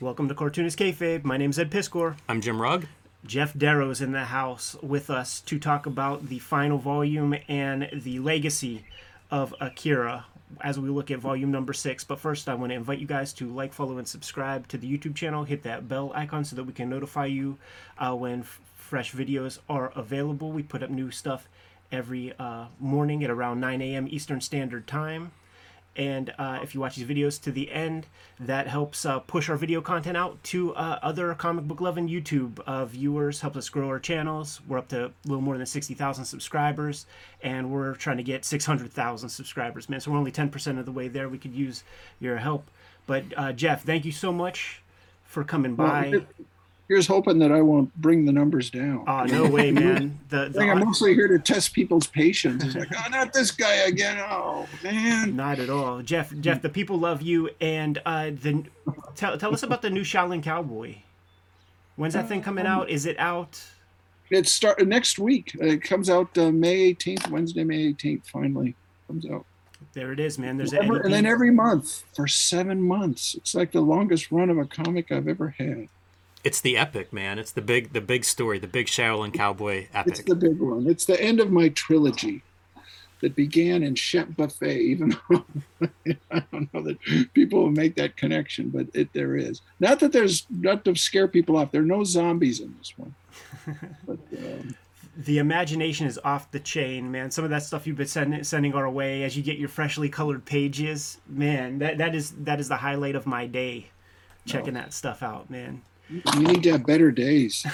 Welcome to Cartoonist Kayfabe. My name's Ed Piskor. I'm Jim Rugg. Geof Darrow's in the house with us to talk about the final volume and the legacy of Akira as we look at volume number six. But first, I want to invite you guys to like, follow, and subscribe to the YouTube channel. Hit that bell icon so that we can notify you uh, when f- fresh videos are available. We put up new stuff every uh, morning at around 9 a.m. Eastern Standard Time. And uh, if you watch these videos to the end, that helps uh, push our video content out to uh, other comic book loving YouTube uh, viewers, helps us grow our channels. We're up to a little more than 60,000 subscribers, and we're trying to get 600,000 subscribers, man. So we're only 10% of the way there. We could use your help. But uh, Jeff, thank you so much for coming by. Here's hoping that I won't bring the numbers down. Oh, no way, man. The, think I'm mostly here to test people's patience. It's like, oh, not this guy again. Oh, man. Not at all, Jeff. Jeff, the people love you, and uh, the tell tell us about the new Shaolin Cowboy. When's that thing coming out? Is it out? It start next week. It comes out uh, May 18th, Wednesday, May 18th. Finally comes out. There it is, man. There's Every- and then every month for seven months. It's like the longest run of a comic I've ever had. It's the epic, man. It's the big, the big story, the big Shaolin cowboy epic. It's the big one. It's the end of my trilogy that began in Shemp Buffet, even though I don't know that people will make that connection, but it there is. Not that there's not to scare people off. There are no zombies in this one. But um, the imagination is off the chain, man. Some of that stuff you've been sending sending our way as you get your freshly colored pages, man. That that is that is the highlight of my day. Checking that stuff out, man. You need to have better days.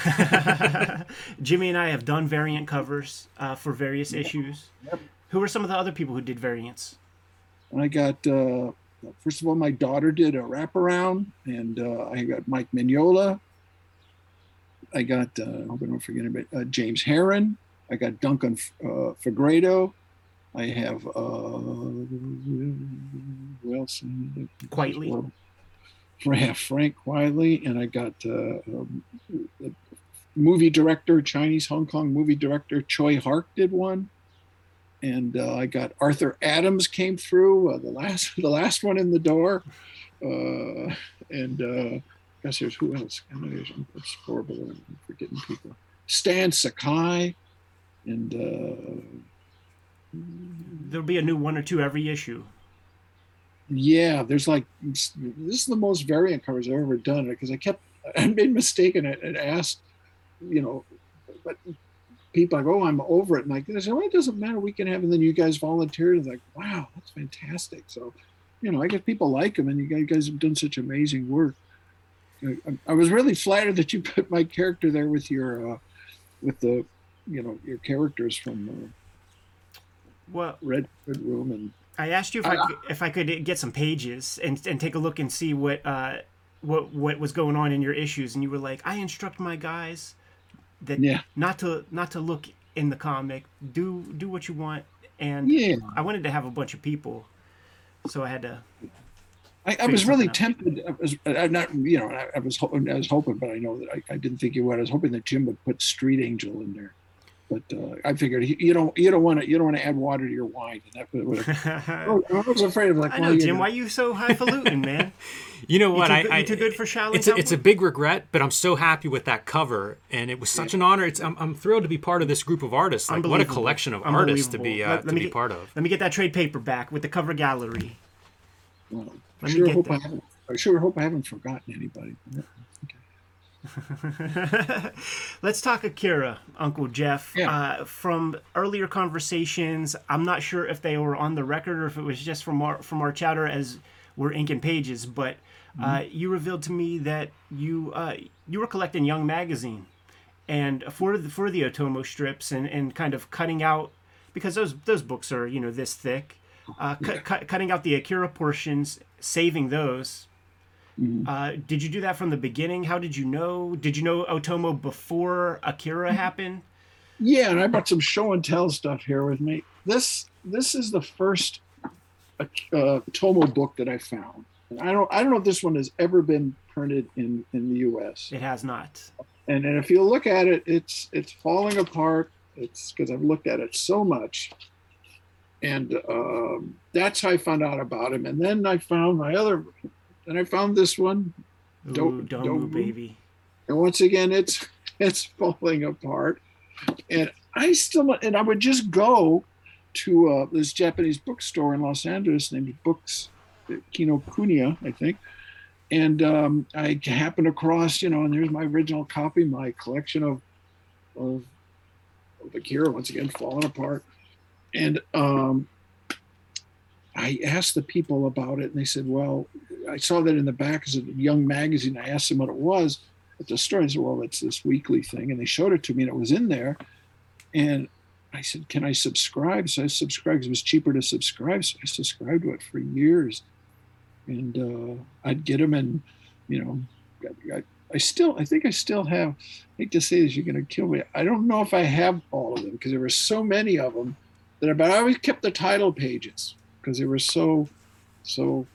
Jimmy and I have done variant covers uh, for various issues. Yep. Who are some of the other people who did variants? I got uh, first of all, my daughter did a wraparound, and uh, I got Mike Mignola. I got uh, I hope I don't forget anybody. Uh, James Harren. I got Duncan uh, Fegredo. I have uh, who else? Quitely. Frank Wiley, and I got uh, um, movie director, Chinese Hong Kong movie director Tsui Hark did one, and uh, I got Arthur Adams came through uh, the last the last one in the door, uh, and uh, guess there's who else? I there's horrible. I'm forgetting people. Stan Sakai, and uh, There'll be a new one or two every issue. Yeah, there's like this is the most variant covers I've ever done because I kept I made mistake and I and asked, you know, but people like, oh, I'm over it, and like I said, well, it doesn't matter, we can have, and then you guys volunteered, and like, wow, that's fantastic. So, you know, I guess people like them, and you guys- you guys have done such amazing work. I, I was really flattered that you put my character there with your, uh, with the, you know, your characters from uh, Well, Red Red Room and I asked you if I could, if I could get some pages and and take a look and see what uh what what was going on in your issues, and you were like, I instruct my guys that Yeah. not to not to look in the comic, do do what you want, and yeah. I wanted to have a bunch of people, so I had to. I, I was really something tempted. I was I, not, you know, I, I was hoping, I was hoping, but I know that I, I didn't think you would. I was hoping that Jim would put Street Angel in there, but uh, I figured you don't, you don't want to, you don't want to add water to your wine. And that would, would I oh, I was afraid of like, I know, well, Jim. know, Why you so highfalutin, man? You know You what? too, I, good, I you too good for Shaolin. it's a, it's a big regret, but I'm so happy with that cover, and it was such an honor. It's I'm, I'm thrilled to be part of this group of artists. Like what a collection of artists to be uh, Let- let to me be get- part of. Let me get that trade paper back with the cover gallery. well, I Let me sure get hope I haven't. I sure hope I haven't forgotten anybody. Let's talk Akira, Uncle Jeff. Yeah. Uh, from earlier conversations, I'm not sure if they were on the record or if it was just from our from our chatter as we're inking pages, but uh, you revealed to me that you uh, you were collecting Young magazine, and for the, for the Otomo strips and, and kind of cutting out because those those books are you know this thick, uh, cu- cu- cutting out the Akira portions, saving those. Uh, did you do that from the beginning? How did you know? Did you know Otomo before Akira happened? Yeah, and I brought some show and tell stuff here with me. This this is the first uh, Tomo book that I found. And I don't I don't know if this one has ever been printed in in the U.S. It has not. and, and if you look at it, it's it's falling apart. It's because I've looked at it so much, and um, that's how I found out about him. And then I found my other, and I found this one, Ooh, Domu, baby. And once again, it's it's falling apart. And I still and I would just go to uh, this Japanese bookstore in Los Angeles named Books Kinokuniya, I think. And um, I happened across, you know, and there's my original copy, my collection of of, of Akira once again falling apart. And um, I asked the people about it, and they said, "Well, I saw that in the back as a young magazine." I asked them what it was at the store. I said, "Well, it's this weekly thing," and they showed it to me, and it was in there. And I said, "Can I subscribe?" So I subscribed it was cheaper to subscribe. So I subscribed to it for years, and uh, I'd get them, and you know, I, I, still, I think I still have. I hate to say this, you're going to kill me. I don't know if I have all of them because there were so many of them that. But I always kept the title pages because they were so, so.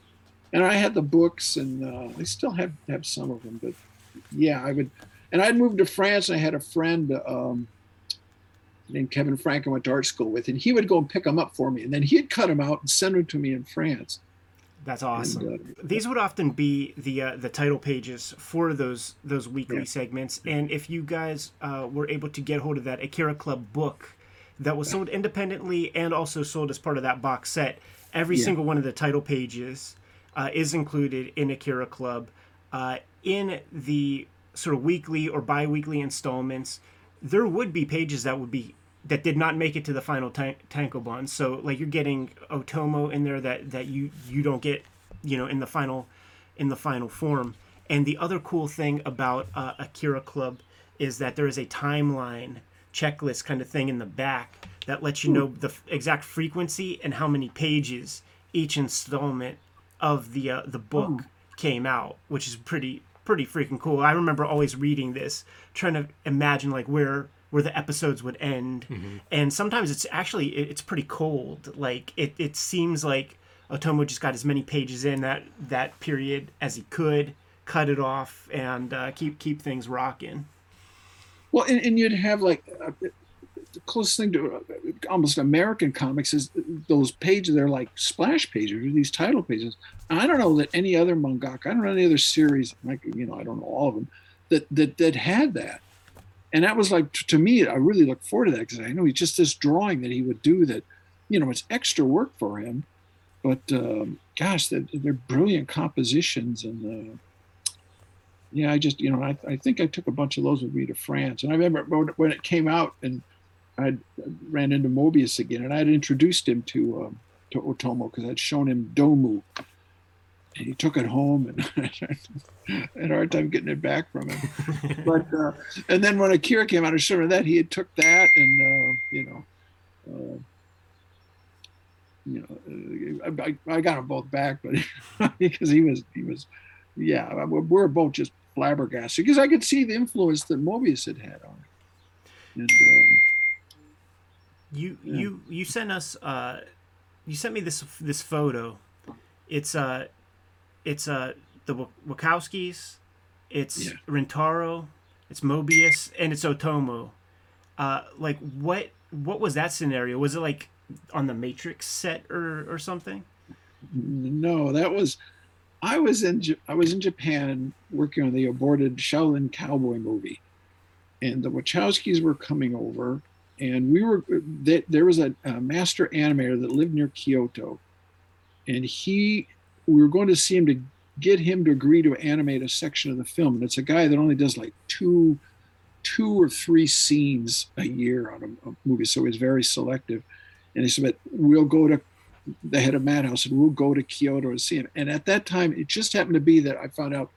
And I had the books, and uh, I still have have some of them. But yeah, I would. And I'd moved to France, and I had a friend. Um, named Kevin Frank I went to art school with, and he would go and pick them up for me, and then he'd cut them out and send them to me in France. That's awesome. And, uh, These would often be the uh, the title pages for those those weekly yeah. segments, and if you guys uh, were able to get hold of that Akira Club book that was sold independently and also sold as part of that box set, every yeah. single one of the title pages uh, is included in Akira Club. Uh, in the sort of weekly or bi-weekly installments, there would be pages that would be that did not make it to the final tan- tankobon. So like you're getting Otomo in there that that you you don't get, you know, in the final in the final form. And the other cool thing about uh, Akira Club is that there is a timeline checklist kind of thing in the back that lets you know the f- exact frequency and how many pages each installment of the uh, the book oh. came out, which is pretty pretty freaking cool. I remember always reading this, trying to imagine like where where the episodes would end mm-hmm. and sometimes it's actually it's pretty cold like it, it seems like otomo just got as many pages in that that period as he could cut it off and uh, keep keep things rocking well and, and you'd have like the closest thing to uh, almost american comics is those pages they're like splash pages these title pages. I don't know that any other mangaka i don't know any other series like you know i don't know all of them that that that had that. And that was like to me i really look forward to that because i know he's just this drawing that he would do that you know it's extra work for him. But um, gosh they're, they're, brilliant compositions and uh, yeah i just you know I, I think i took a bunch of those with me to france. And i remember when it came out and i ran into Moebius again and i had introduced him to um, to otomo because i'd shown him domu and he took it home and had a hard time getting it back from him. but uh, and then when Akira came out, I sure that he had took that and uh, you know, uh, you know, I, I, got them both back, but because he was he was, yeah, we're both just flabbergasted because I could see the influence that Moebius had had on it. And um, you yeah. you you sent us uh, you sent me this this photo. It's uh it's uh the Wachowskis, it's yeah. Rintaro, it's Moebius, and it's Otomo. Uh, like what what was that scenario? Was it like on the Matrix set or or something? No, that was I was in I was in Japan working on the aborted Shaolin Cowboy movie, and the Wachowskis were coming over, and we were there was a, a master animator that lived near Kyoto, and he we were going to see him to get him to agree to animate a section of the film. And it's a guy that only does like two, two or three scenes a year on a, a movie. So he's very selective. And he said, but we'll go to the head of Madhouse and we'll go to Kyoto to see him. And at that time, it just happened to be that I found out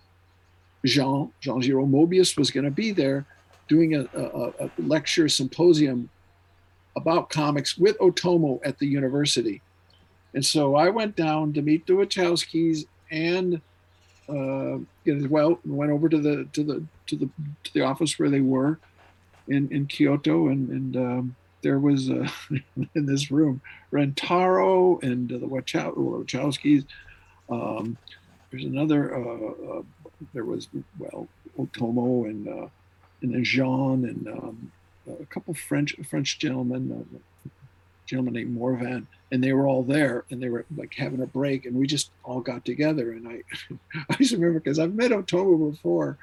Jean, Jean Giraud Moebius was going to be there doing a, a, a lecture symposium about comics with Otomo at the university. And so I went down to meet the Wachowskis and uh, as well went over to the to the to the to the office where they were in in Kyoto and and um, there was uh, in this room Rintaro and the Wachowskis. Um, there's another. Uh, uh, there was well Otomo and uh, and then Jean and um, a couple French French gentlemen. Uh, gentleman named Morvan, and they were all there, and they were like having a break, and we just all got together. And I, I just remember because I've met Otomo before,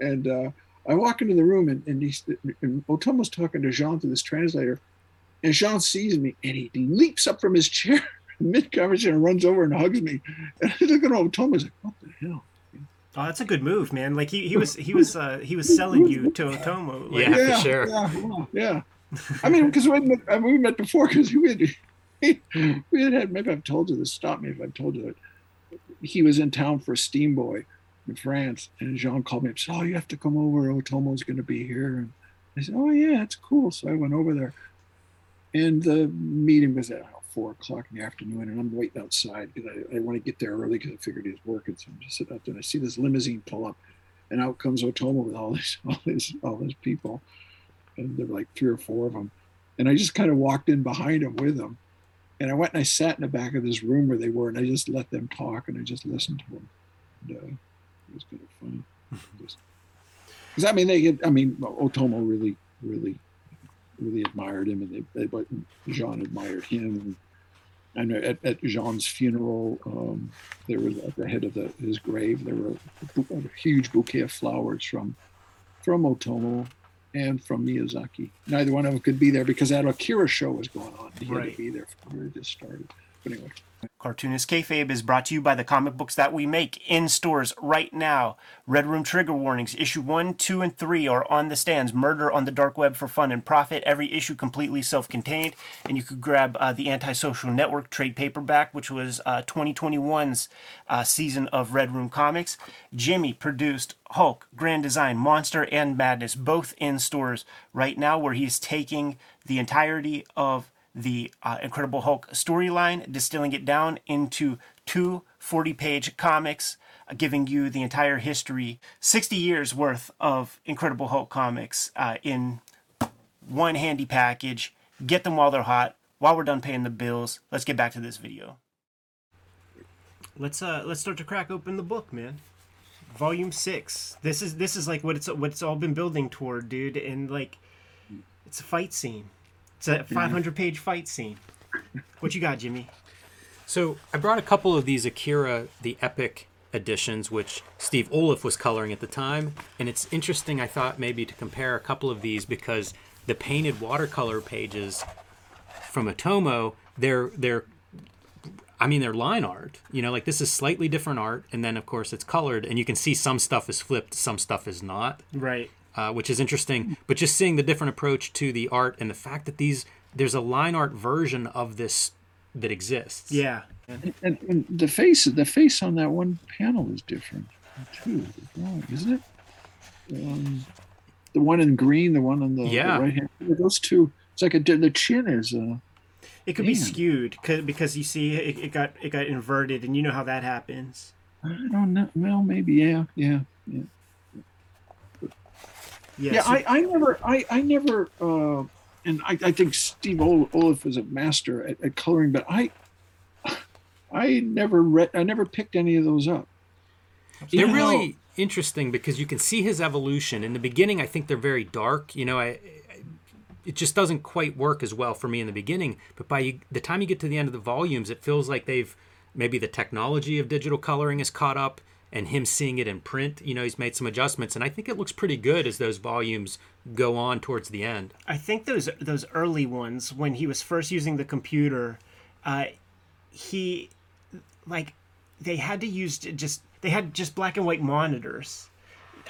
and uh, I walk into the room, and, and, he's, and Otomo's talking to Jean through this translator, and Jean sees me, and he, leaps up from his chair mid conversation and runs over and hugs me. And I look at Otomo, like, what the hell? Oh, that's a good move, man. Like he, he was he was uh, he was selling you to Otomo. Like, Yeah, for yeah, sure. Yeah, yeah. I mean, because we, met- I mean, we met before because we had, we had had, maybe I've told you this, stop me if I've told you that. He was in town for Steamboy in France, and Jean called me and said, Oh, you have to come over. Otomo's going to be here. And I said, Oh, yeah, that's cool. So I went over there. And the meeting was at about four o'clock in the afternoon, and I'm waiting outside because I, I want to get there early because I figured he was working. So I'm just sitting out there, and I see this limousine pull up, and out comes Otomo with all these, all these, all these people, and there were like three or four of them, and I just kind of walked in behind him with them, and I went and I sat in the back of this room where they were, and I just let them talk, and I just listened to them. And, uh, it was kind of fun. Because I mean, they, get, I mean, Otomo really, really really admired him, and they, they but Jean admired him. And I know at, at Jean's funeral, um, there was at the head of the, his grave, there were a, a huge bouquet of flowers from from Otomo and from Miyazaki. Neither one of them could be there because that Akira show was going on. He had Right. to be there before it just started. Anyway, Cartoonist Kayfabe is brought to you by the comic books that we make in stores right now. Red Room Trigger Warnings, issue 1, 2, and 3 are on the stands. Murder on the Dark Web for Fun and Profit. Every issue completely self contained. And you could grab uh, the Antisocial Network trade paperback, which was uh, 2021's uh, season of Red Room Comics. Jimmy produced Hulk, Grand Design, Monster, and Madness, both in stores right now, where he's taking the entirety of the uh, Incredible Hulk storyline, distilling it down into two 40 page comics, uh, giving you the entire history 60 years worth of Incredible Hulk comics uh, in one handy package. Get them while they're hot. While we're done paying the bills, let's get back to this video. Let's uh let's start to crack open the book, man. Volume six. This is this is like what it's what it's all been building toward, dude. And like, it's a fight scene. It's a 500 page fight scene. What you got, Jimmy? So I brought a couple of these Akira the Epic editions, which Steve Oliff was coloring at the time, and it's interesting. I thought maybe to compare a couple of these because the painted watercolor pages from Otomo, they're they're I mean, they're line art. You know, like this is slightly different art, and then of course it's colored, and you can see some stuff is flipped, some stuff is not, Right. Uh, which is interesting. But just seeing the different approach to the art and the fact that these there's a line art version of this that exists. Yeah. and, and the face, the face on that one panel is different too, isn't it? Um, the one in green, the one on the, Yeah. right hand. Those two. It's like a, the chin is. Uh, It could be skewed because you see it, it got it got inverted, and you know how that happens. I don't know. Well, maybe yeah, yeah, yeah. Yeah. Yeah, so- I, I never, I, I never, uh, and I, I think Steve Oliff is a master at, at coloring, but I, I never read, I never picked any of those up. They're Even though- really interesting because you can see his evolution. In the beginning, I think they're very dark. You know, I, I- it just doesn't quite work as well for me in the beginning. But by the time you get to the end of the volumes, it feels like they've maybe the technology of digital coloring is caught up, and him seeing it in print. You know, he's made some adjustments, and I think it looks pretty good as those volumes go on towards the end. I think those those early ones when he was first using the computer, uh, he like they had to use just they had just black and white monitors.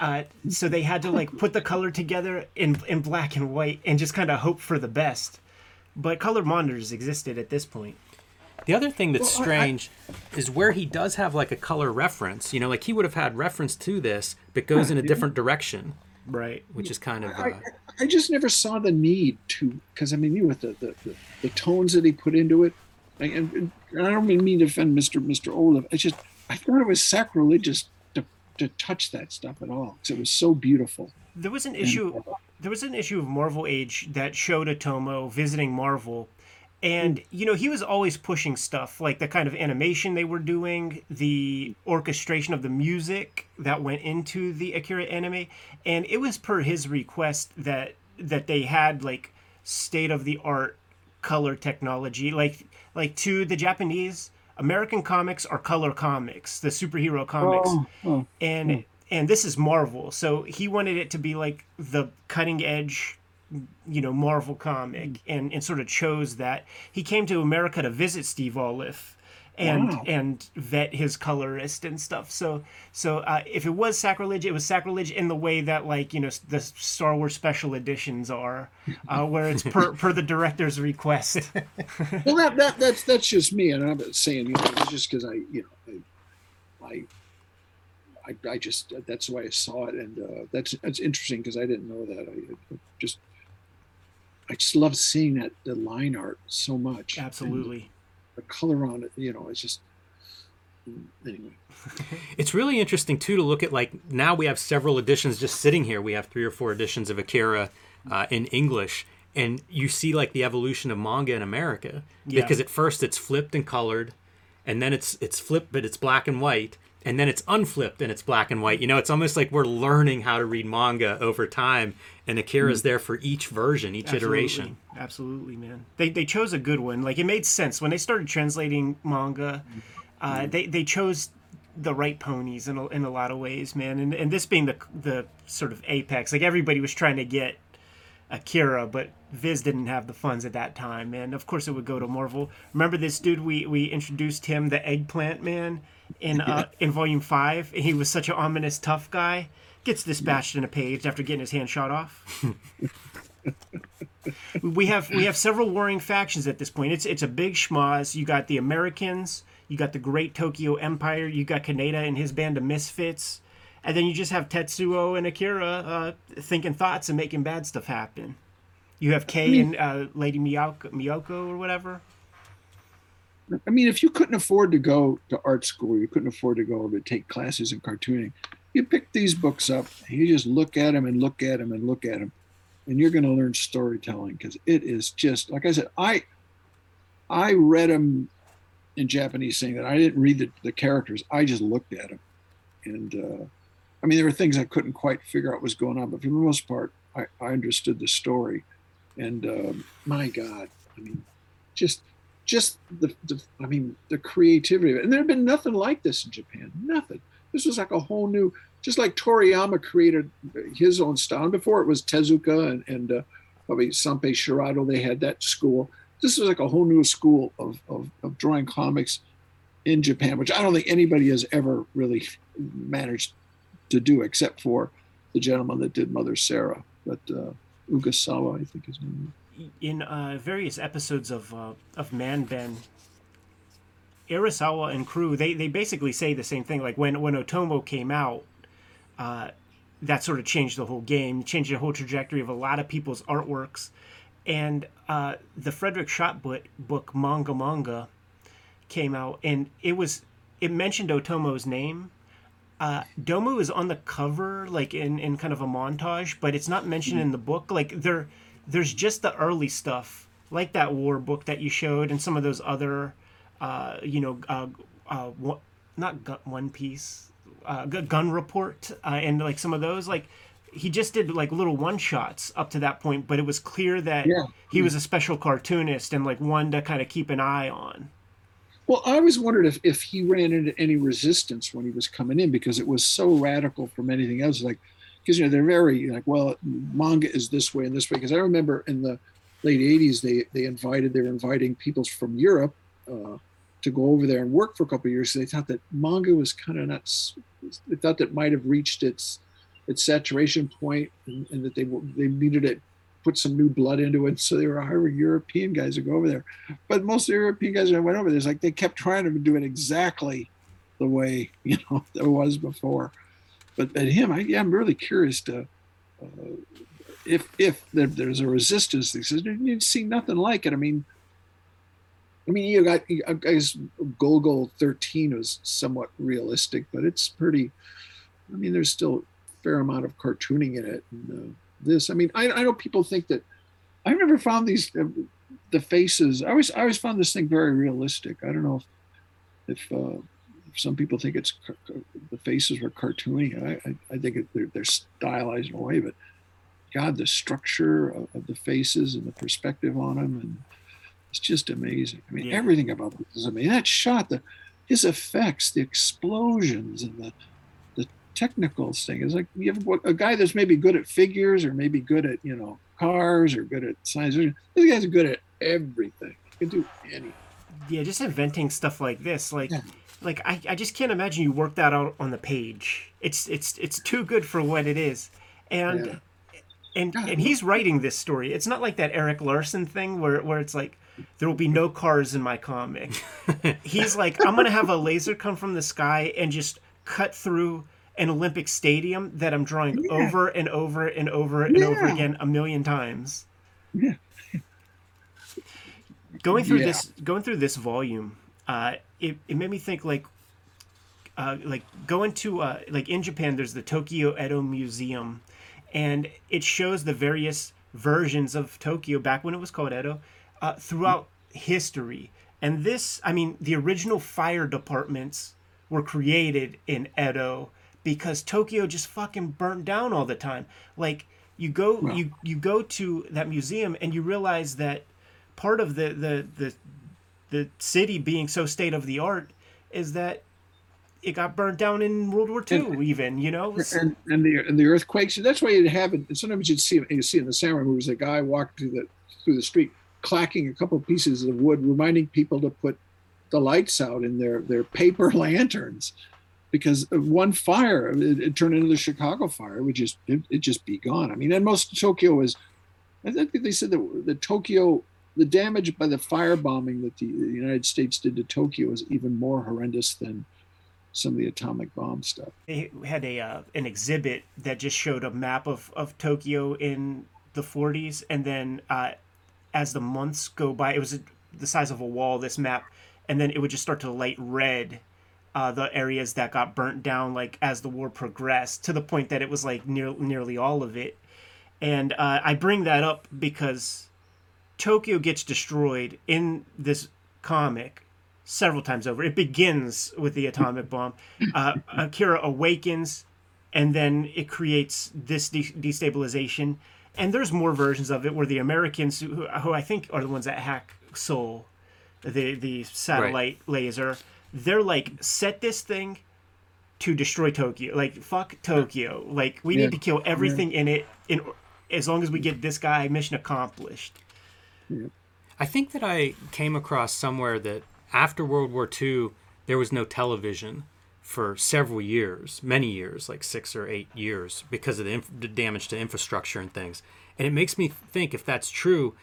Uh, so they had to like put the color together in in black and white and just kind of hope for the best. But color monitors existed at this point. The other thing that's Well, I- I- strange is where he does have like a color reference. You know, like he would have had reference to this, but goes in a different direction, Right. which is kind of. Uh, I, I just never saw the need to, because I mean, you with the, the, the, the tones that he put into it, and, and, and I don't mean me to offend Mr. Mr. Oliff. I just, I thought it was sacrilegious to, to touch that stuff at all because it was so beautiful. There was an issue. There was an issue of Marvel Age that showed Otomo visiting Marvel, and you know he was always pushing stuff like the kind of animation they were doing, the orchestration of the music that went into the Akira anime, and it was per his request that that they had like state of the art color technology. Like like to the Japanese, American comics are color comics, the superhero comics, Oh, oh, and hmm. and this is Marvel. So he wanted it to be like the cutting edge, you know, Marvel comic, Hmm. and and sort of chose that. He came to America to visit Steve Oliff. And Wow. and vet his colorist and stuff. So so uh, if it was sacrilege, it was sacrilege in the way that like you know the Star Wars special editions are, uh, where it's per per the director's request. well, that, that that's that's just me, and I'm not saying you know it's just because I you know I, I I I just that's the way I saw it, and uh, that's that's interesting because I didn't know that. I, I just I just love seeing that the line art so much. And Absolutely. the color on it, you know, it's just anyway. It's really interesting too to look at like now we have several editions just sitting here. We have three or four editions of Akira uh, in English, and you see like the evolution of manga in America Yeah. because at first it's flipped and colored, and then it's it's flipped but it's black and white, and then it's unflipped and it's black and white. You know, it's almost like we're learning how to read manga over time, and Akira's there for each version, each iteration. Absolutely, man. They they chose a good one. Like it made sense when they started translating manga. Uh, they they chose the right ponies in a, in a lot of ways, man. And and this being the the sort of apex, like everybody was trying to get Akira, but Viz didn't have the funds at that time, and of course it would go to Marvel. Remember this dude? We we introduced him, the Eggplant Man, in uh, in Volume Five. He was such an ominous tough guy. Gets dispatched in a page after getting his hand shot off. we have we have several warring factions at this point. It's it's a big schmoz. You got the Americans, you got the Great Tokyo Empire, you got Kaneda and his band of misfits, and then you just have Tetsuo and Akira uh, thinking thoughts and making bad stuff happen. You have Kay and uh, Lady Miyako, Miyoko or whatever. I mean, if you couldn't afford to go to art school, you couldn't afford to go to take classes in cartooning, you pick these books up you just look at them and look at them and look at them, and you're going to learn storytelling because it is just like I said. I I read them in Japanese, saying that I didn't read the, the characters. I just looked at them, and uh, I mean, there were things I couldn't quite figure out what was going on, but for the most part, I, I understood the story. And um, my God, I mean, just just the, the I mean the creativity of it. And there had been nothing like this in Japan. Nothing. This was like a whole new, just like Toriyama created his own style. And before it was Tezuka and, and uh, probably Sanpei Shirato, they had that school. This was like a whole new school of, of, of drawing comics in Japan, which I don't think anybody has ever really managed to do except for the gentleman that did Mother Sarah. But uh, Ugasawa, I think his name in uh, various episodes of uh, of Man Ben, Urasawa and crew they, they basically say the same thing. Like when when Otomo came out, uh, that sort of changed the whole game, changed the whole trajectory of a lot of people's artworks, and uh, the Frederik Schodt book, Manga Manga came out, and it was it mentioned Otomo's name. Uh, Domu is on the cover, like in, in kind of a montage, but it's not mentioned in the book. Like there, there's just the early stuff, like that war book that you showed, and some of those other, uh, you know, uh, uh, not One Piece, uh, Gun Report, uh, and like some of those. Like he just did like little one shots up to that point, but it was clear that Yeah. he was a special cartoonist and like one to kind of keep an eye on. Well, I always wondered if, if he ran into any resistance when he was coming in because it was so radical from anything else. Like, because you know they're very like, well, manga is this way and this way. Because I remember in the late '80s, they they invited they were inviting people from Europe uh, to go over there and work for a couple of years. They thought that manga was kind of not. They thought that might have reached its its saturation point and, and that they they needed it put some new blood into it. So they were hiring European guys to go over there but most of the European guys that went over there, like they kept trying to do it exactly the way you know it was before. But at him, I, yeah, I'm really curious to uh, if if there, there's a resistance. He says you see nothing like it. I mean, I mean you got I guess Golgo 13 was somewhat realistic, but it's pretty. I mean, there's still a fair amount of cartooning in it. And, uh, this, I mean, I, I know people think that I've never found these uh, the faces. I always I always found this thing very realistic. I don't know if if, uh, if some people think it's the faces were cartoony. I I, I think they're, they're stylized in a way, but God, the structure of, of the faces and the perspective on them, and it's just amazing. I mean, Yeah. everything about this is amazing. That shot, the his effects, the explosions, and the the technical thing is like you have a guy that's maybe good at figures or maybe good at you know cars or good at science. This guy's good at everything. He can do anything. Yeah, just inventing stuff like this, like, Yeah. like I, I just can't imagine you work that out on the page. It's it's it's too good for what it is, and Yeah. and and he's writing this story. It's not like that Erik Larsen thing where where it's like there will be no cars in my comic. he's like I'm gonna have a laser come from the sky and just cut through an Olympic stadium that I'm drawing Yeah. over and over and over and over again a million times. Yeah. Going through Yeah. this going through this volume, uh, it, it made me think like uh, like going to uh, like in Japan there's the Tokyo Edo Museum and it shows the various versions of Tokyo back when it was called Edo uh, throughout history. And this, I mean, the original fire departments were created in Edo because Tokyo just fucking burnt down all the time. Like you go you you go to that museum and you realize that part of the the the the city being so state of the art is that it got burnt down in World War II, even you know. And, and the and the earthquakes. That's why you have it. Sometimes you'd see you see in the samurai movies a guy walk through the through the street, clacking a couple pieces of wood, reminding people to put the lights out in their their paper lanterns, because one fire it, it turned into the Chicago fire. Would just it, it just be gone. I mean, and most of Tokyo was. I think they said that the Tokyo. The damage by the firebombing that the, the United States did to Tokyo is even more horrendous than some of the atomic bomb stuff. they had a uh, an exhibit that just showed a map of, of Tokyo in the 40s, and then uh, as the months go by, it was the size of a wall. This map, and then it would just start to light red. Uh, the areas that got burnt down, like as the war progressed, to the point that it was like near, nearly all of it. And uh, I bring that up because Tokyo gets destroyed in this comic several times over. It begins with the atomic bomb. Uh, Akira awakens, and then it creates this de- destabilization. And there's more versions of it where the Americans, who, who I think are the ones that hack SOL, the the satellite laser, they're like set this thing to destroy Tokyo. Like fuck Tokyo. Like we Yeah. need to kill everything in it. In as long as we get this guy, mission accomplished. I think that I came across somewhere that after World War II, there was no television for several years, many years, like six or eight years, because of the, inf- the damage to infrastructure and things. And it makes me think if that's true,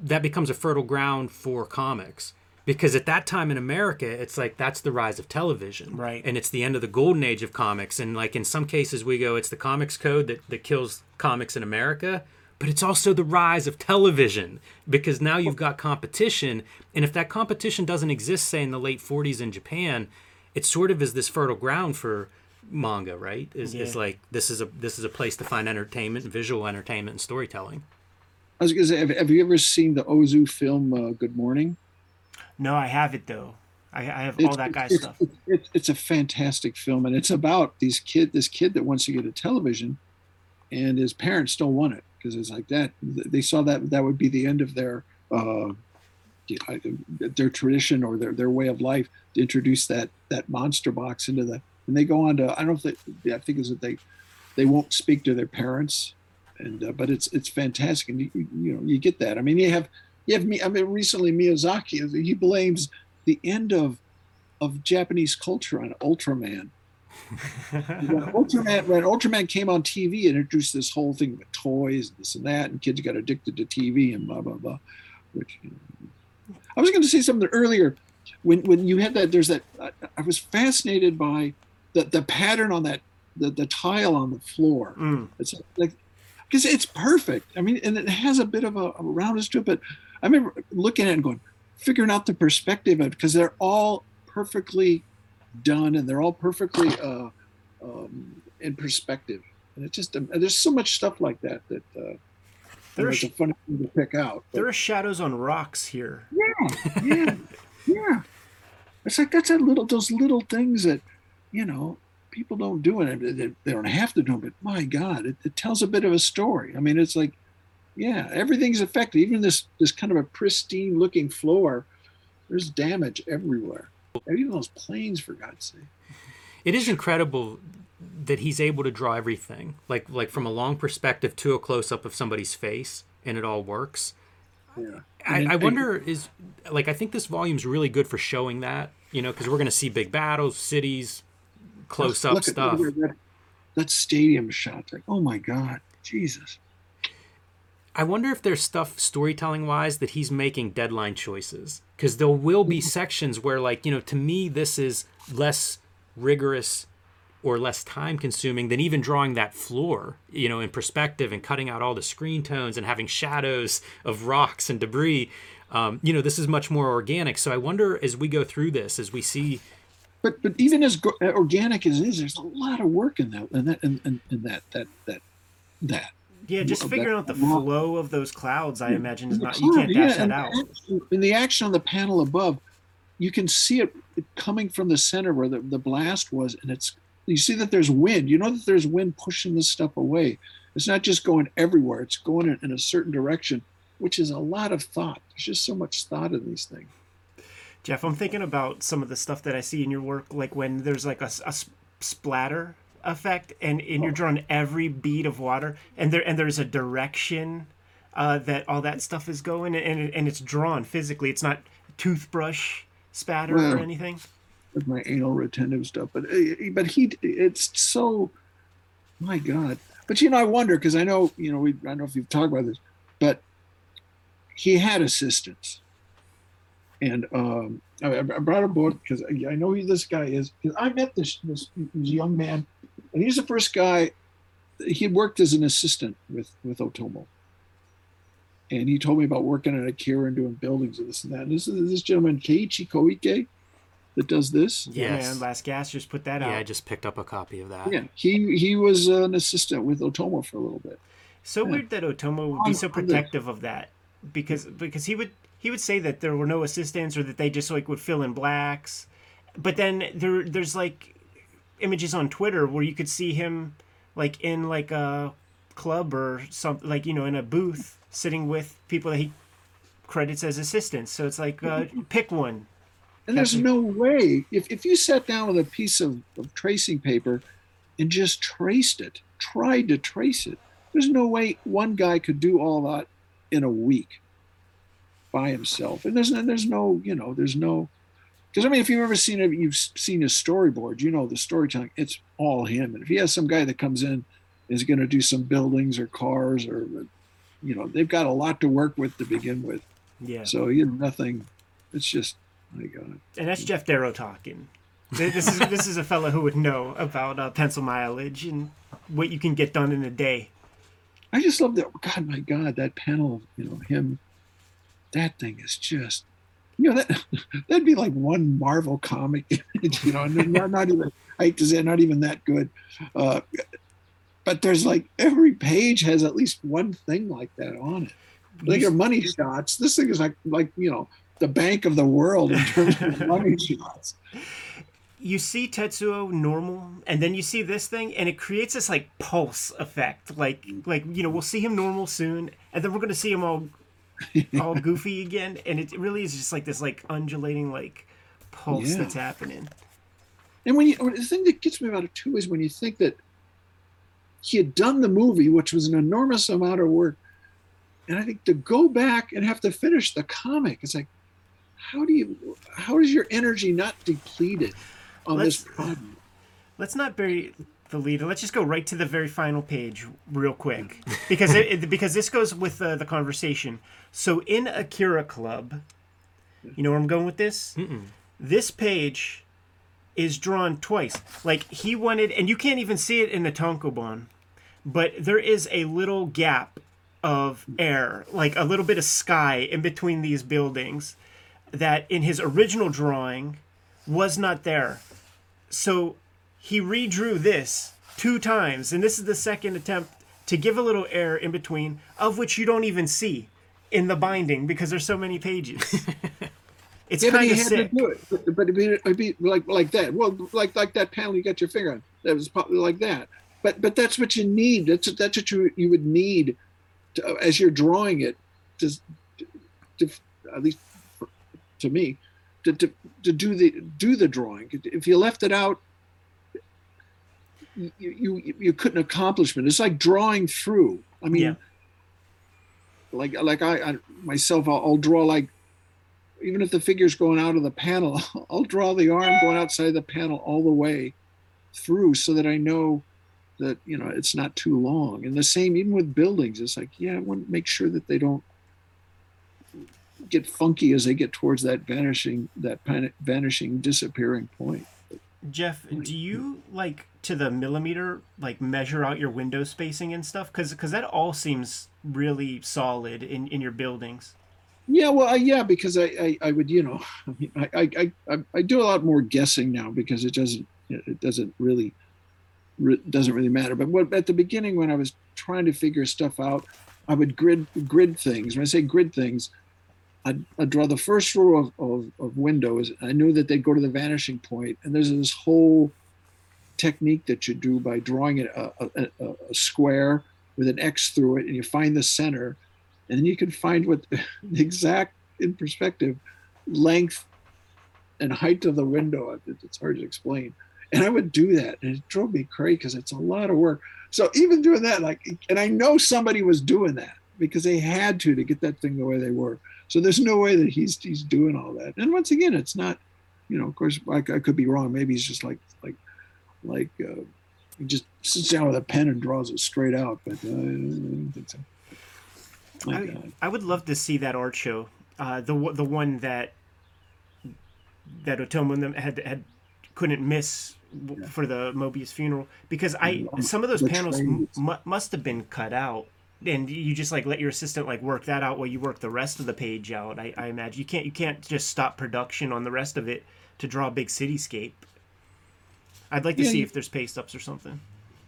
that becomes a fertile ground for comics. Because at that time in America, it's like that's the rise of television. Right. And it's the end of the golden age of comics. And like in some cases, we go, it's the comics code that, that kills comics in America but it's also the rise of television because now you've got competition and if that competition doesn't exist say in the late 40s in japan it sort of is this fertile ground for manga right is it's Yeah. like this is a this is a place to find entertainment visual entertainment and storytelling I was going to say, have, have you ever seen the Ozu film uh, Good Morning? No, I have it though. I, I have all that guy's it's, stuff. It's, it's, it's a fantastic film, and it's about these kid, this kid that wants to get a television, and his parents don't want it because it's like that. They saw that that would be the end of their uh, their tradition or their, their way of life to introduce that that monster box into the. And they go on to I don't know if they, I think is that they they won't speak to their parents, and uh, but it's it's fantastic, and you, you know you get that. I mean you have you have me. I mean recently Miyazaki he blames the end of of Japanese culture on Ultraman. when Ultraman when Ultraman came on TV, it introduced this whole thing with toys and this and that, and kids got addicted to TV and blah blah blah. Which you know. I was going to say something earlier when when you had that. There's that. I, I was fascinated by the the pattern on that the the tile on the floor. Mm. It's like because it's perfect. I mean, and it has a bit of a, a roundness to it. But I remember looking at it and going, figuring out the perspective of it because they're all perfectly done and they're all perfectly uh, um, in perspective. And it's just there's so much stuff like that that uh, There are it's sh- a funny thing to pick out. there are shadows on rocks here. yeah, yeah, yeah. It's like that's a little those little things that you know people don't do it. They, they don't have to do it, but my God, it, it tells a bit of a story. I mean, it's like Yeah, everything's affected. Even this this kind of a pristine looking floor, there's damage everywhere. Even those planes, for God's sake. It is incredible that he's able to draw everything, like like from a long perspective to a close up of somebody's face, and it all works. Yeah. I, I wonder is like I think this volume's really good for showing that you know because we're going to see big battles, cities, close up stuff. that, that stadium shot. Like, oh my God, Jesus. I wonder if there's stuff storytelling wise that he's making deadline choices because there will be sections where like you know to me this is less rigorous or less time consuming than even drawing that floor you know in perspective and cutting out all the screen tones and having shadows of rocks and debris um, you know this is much more organic so i wonder as we go through this as we see But but even as go- organic as it is, there's a lot of work in that and that and, and, and that that that that. Yeah, just Well, figuring out that- the flow of those clouds, I imagine, is And the not. You can't dash yeah, that out. In the action on the panel above, you can see it coming from the center where the, the blast was, and it's you see that there's wind. You know that there's wind pushing this stuff away. It's not just going everywhere; it's going in, a certain direction, which is a lot of thought. There's just so much thought in these things. Jeff, I'm thinking about some of the stuff that I see in your work, like when there's like a splatter effect, and, and you're drawing every bead of water, and there and there's a direction uh, that all that stuff is going, and and it's drawn physically. It's not toothbrush spatter or anything. With my anal retentive stuff. But uh, but he, it's so, my God. But you know, I wonder because I know you know we I don't know if you've talked about this, but he had assistants, and um, I, I brought a book because I know who this guy is because I met this, this this young man, and he's the first guy. He worked as an assistant with with Otomo. And he told me about working at Akira and doing buildings and this and that. And this is this gentleman, Keiichi Koike, that does this. Yeah, Yes. man. Last Gasp just put that out. yeah i just picked up a copy of that Yeah, he he was an assistant with Otomo for a little bit. So Yeah. weird that Otomo would be so protective of that because because he would he would say that there were no assistants or that they just like would fill in blacks, but then there there's like images on Twitter where you could see him like in like a club or something like you know in a booth sitting with people that he credits as assistants. So it's like uh, pick one. And there's no way if if you sat down with a piece of, of tracing paper and just traced it, tried to trace it, there's no way one guy could do all that in a week by himself. And there's no, there's no you know there's no because I mean if you've ever seen it, you've seen his storyboard, you know the storytelling. It's all him. And if he has some guy that comes in is going to do some buildings or cars or you know they've got a lot to work with to begin with. Yeah, So you know nothing. It's just my God. and that's Geof Darrow talking. This is this is a fellow who would know about uh, pencil mileage and what you can get done in a day. I just love that. God, my God, that panel you know him. That thing is just, you know, that that'd be like one Marvel comic, you know, and not, not even. I hate to say, not even that good. Uh, but there's like every page has at least one thing like that on it. Like your money shots. This thing is like like you know the bank of the world in terms of money shots. you see Tetsuo normal, and then you see this thing, and it creates this like pulse effect. Like like you know we'll see him normal soon, and then we're gonna see him all all goofy again, and it really is just like this like undulating like pulse Yeah. that's happening. And when you the thing that gets me about it too is when you think that he had done the movie, which was an enormous amount of work, and I think to go back and have to finish the comic, it's like, how do you, how is your energy not depleted on this Let's- project? Let's not bury the lead. Let's just go right to the very final page real quick because it, it- because this goes with uh, the conversation. So in Akira Club, you know where I'm going with this. Mm-mm. This page is drawn twice. Like he wanted, and you can't even see it in the tankobon, but there is a little gap of air, like a little bit of sky in between these buildings, that in his original drawing was not there. So he redrew this two times, and this is the second attempt to give a little air in between, of which you don't even see in the binding because there's so many pages. It's Yeah, kind of had sick. to do it. But, but it'd, be, it'd be like like that. Well, like like that panel you got your finger on. That was probably like that. But but that's what you need. That's that's what you you would need to, as you're drawing it, just to, at least for, to me, to, to, to do the do the drawing. If you left it out, you you, you couldn't accomplish it. It's like drawing through. I mean, Yeah. like like I, I myself, I'll, I'll draw like even if the figure's going out of the panel, I'll draw the arm going outside the panel all the way through so that I know that you know it's not too long. And the same even with buildings, it's like yeah, I want to make sure that they don't get funky as they get towards that vanishing that pan- vanishing disappearing point. Geof, do you like to the millimeter like measure out your window spacing and stuff? Because because that all seems really solid in in your buildings. Yeah, well, I, yeah, because I, I, I would, you know, I, mean, I, I, I, I do a lot more guessing now because it doesn't, it doesn't really, re- doesn't really matter. But what at the beginning when I was trying to figure stuff out, I would grid grid things. When I say grid things, I'd, I'd draw the first row of, of, of windows. I knew that they'd go to the vanishing point, and there's this whole technique that you do by drawing it a, a, a, a square with an X through it, and you find the center, and then you can find what the mm-hmm. exact in perspective length and height of the window. It's hard to explain. And I would do that, and it drove me crazy because it's a lot of work. So even doing that, like, and I know somebody was doing that because they had to to get that thing the way they were. So there's no way that he's he's doing all that. And once again, it's not, you know, of course, I, I could be wrong. Maybe he's just like like like uh, he just sits down with a pen and draws it straight out. But uh, I. I, I would love to see that art show. Uh, the one- the one that that Otomo had had couldn't miss w for the Moebius funeral because I Mm, some of those the panels m- must have been cut out. And you just like let your assistant like work that out while you work the rest of the page out. I, I imagine you can't you can't just stop production on the rest of it to draw a big cityscape. I'd like to Yeah, see if there's paste ups or something.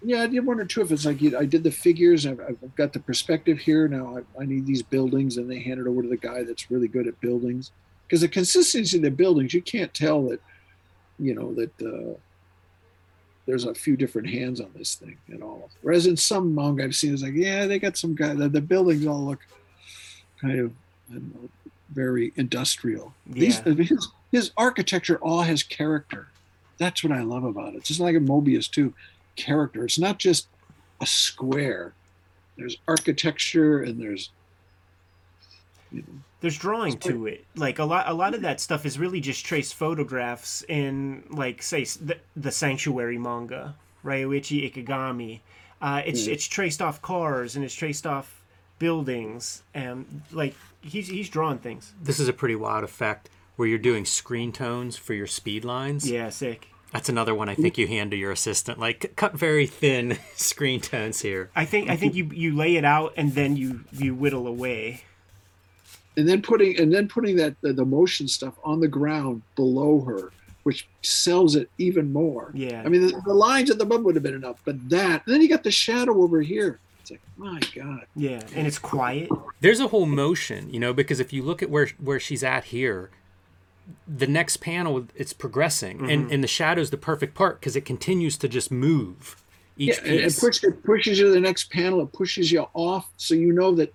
Yeah, I did one or two. If it's like you- I did the figures, I've, I've got the perspective here. Now I, I need these buildings, and they hand it over to the guy that's really good at buildings. Because the consistency of the buildings, you can't tell that, you know, that uh, there's a few different hands on this thing at all. Whereas in some manga I've seen, it's like, yeah, they got some guy. The, the buildings all look kind of, I don't know, very industrial. These, his, his architecture all has character. That's what I love about it. It's just like a Moebius too, character. It's not just a square. There's architecture and there's, there's drawing to it like a lot a lot of that stuff is really just traced photographs in like say the, the sanctuary manga Ryoichi Ikegami uh, it's Mm. it's traced off cars and it's traced off buildings and like he's he's drawing things This is a pretty wild effect where you're doing screen tones for your speed lines. yeah sick That's another one I think you hand to your assistant. Like, c- cut very thin screen tones here. I think I think you you lay it out and then you you whittle away and then putting and then putting that the, the motion stuff on the ground below her, which sells it even more. yeah I mean, the, the lines at the bottom would have been enough, but that and then you got the shadow over here. It's like, my God. yeah and it's quiet There's a whole motion, you know, because if you look at where where she's at here, the next panel it's progressing, and mm-hmm. and the shadow's the perfect part because it continues to just move each Yeah, and it, piece. push, it pushes you to the next panel. It pushes you off, so you know that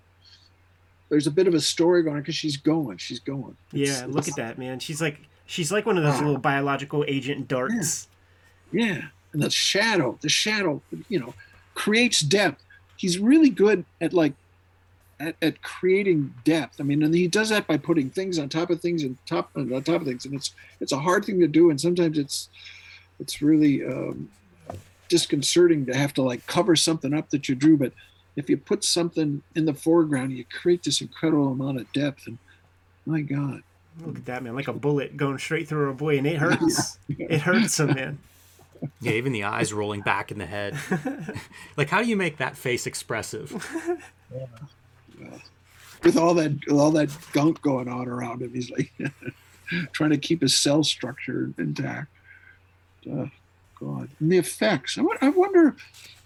there's a bit of a story going because she's going. She's going. It's- yeah look at that man she's like she's like one of those little biological agent darts Yeah, and the shadow, the shadow, you know, creates depth. He's really good at like at, at creating depth. I mean, and he does that by putting things on top of things and top on top of things, and it's it's a hard thing to do, and sometimes it's it's really um, disconcerting to have to like cover something up that you drew, but if you put something in the foreground, you create this incredible amount of depth, and my God. Look at that man, like a bullet going straight through a boy, and it hurts. it hurts him, man. yeah, even the eyes rolling back in the head. like, how do you make that face expressive? with all that with all that gunk going on around him. He's like trying to keep his cell structure intact. Uh, God, and the effects. I wonder, I wonder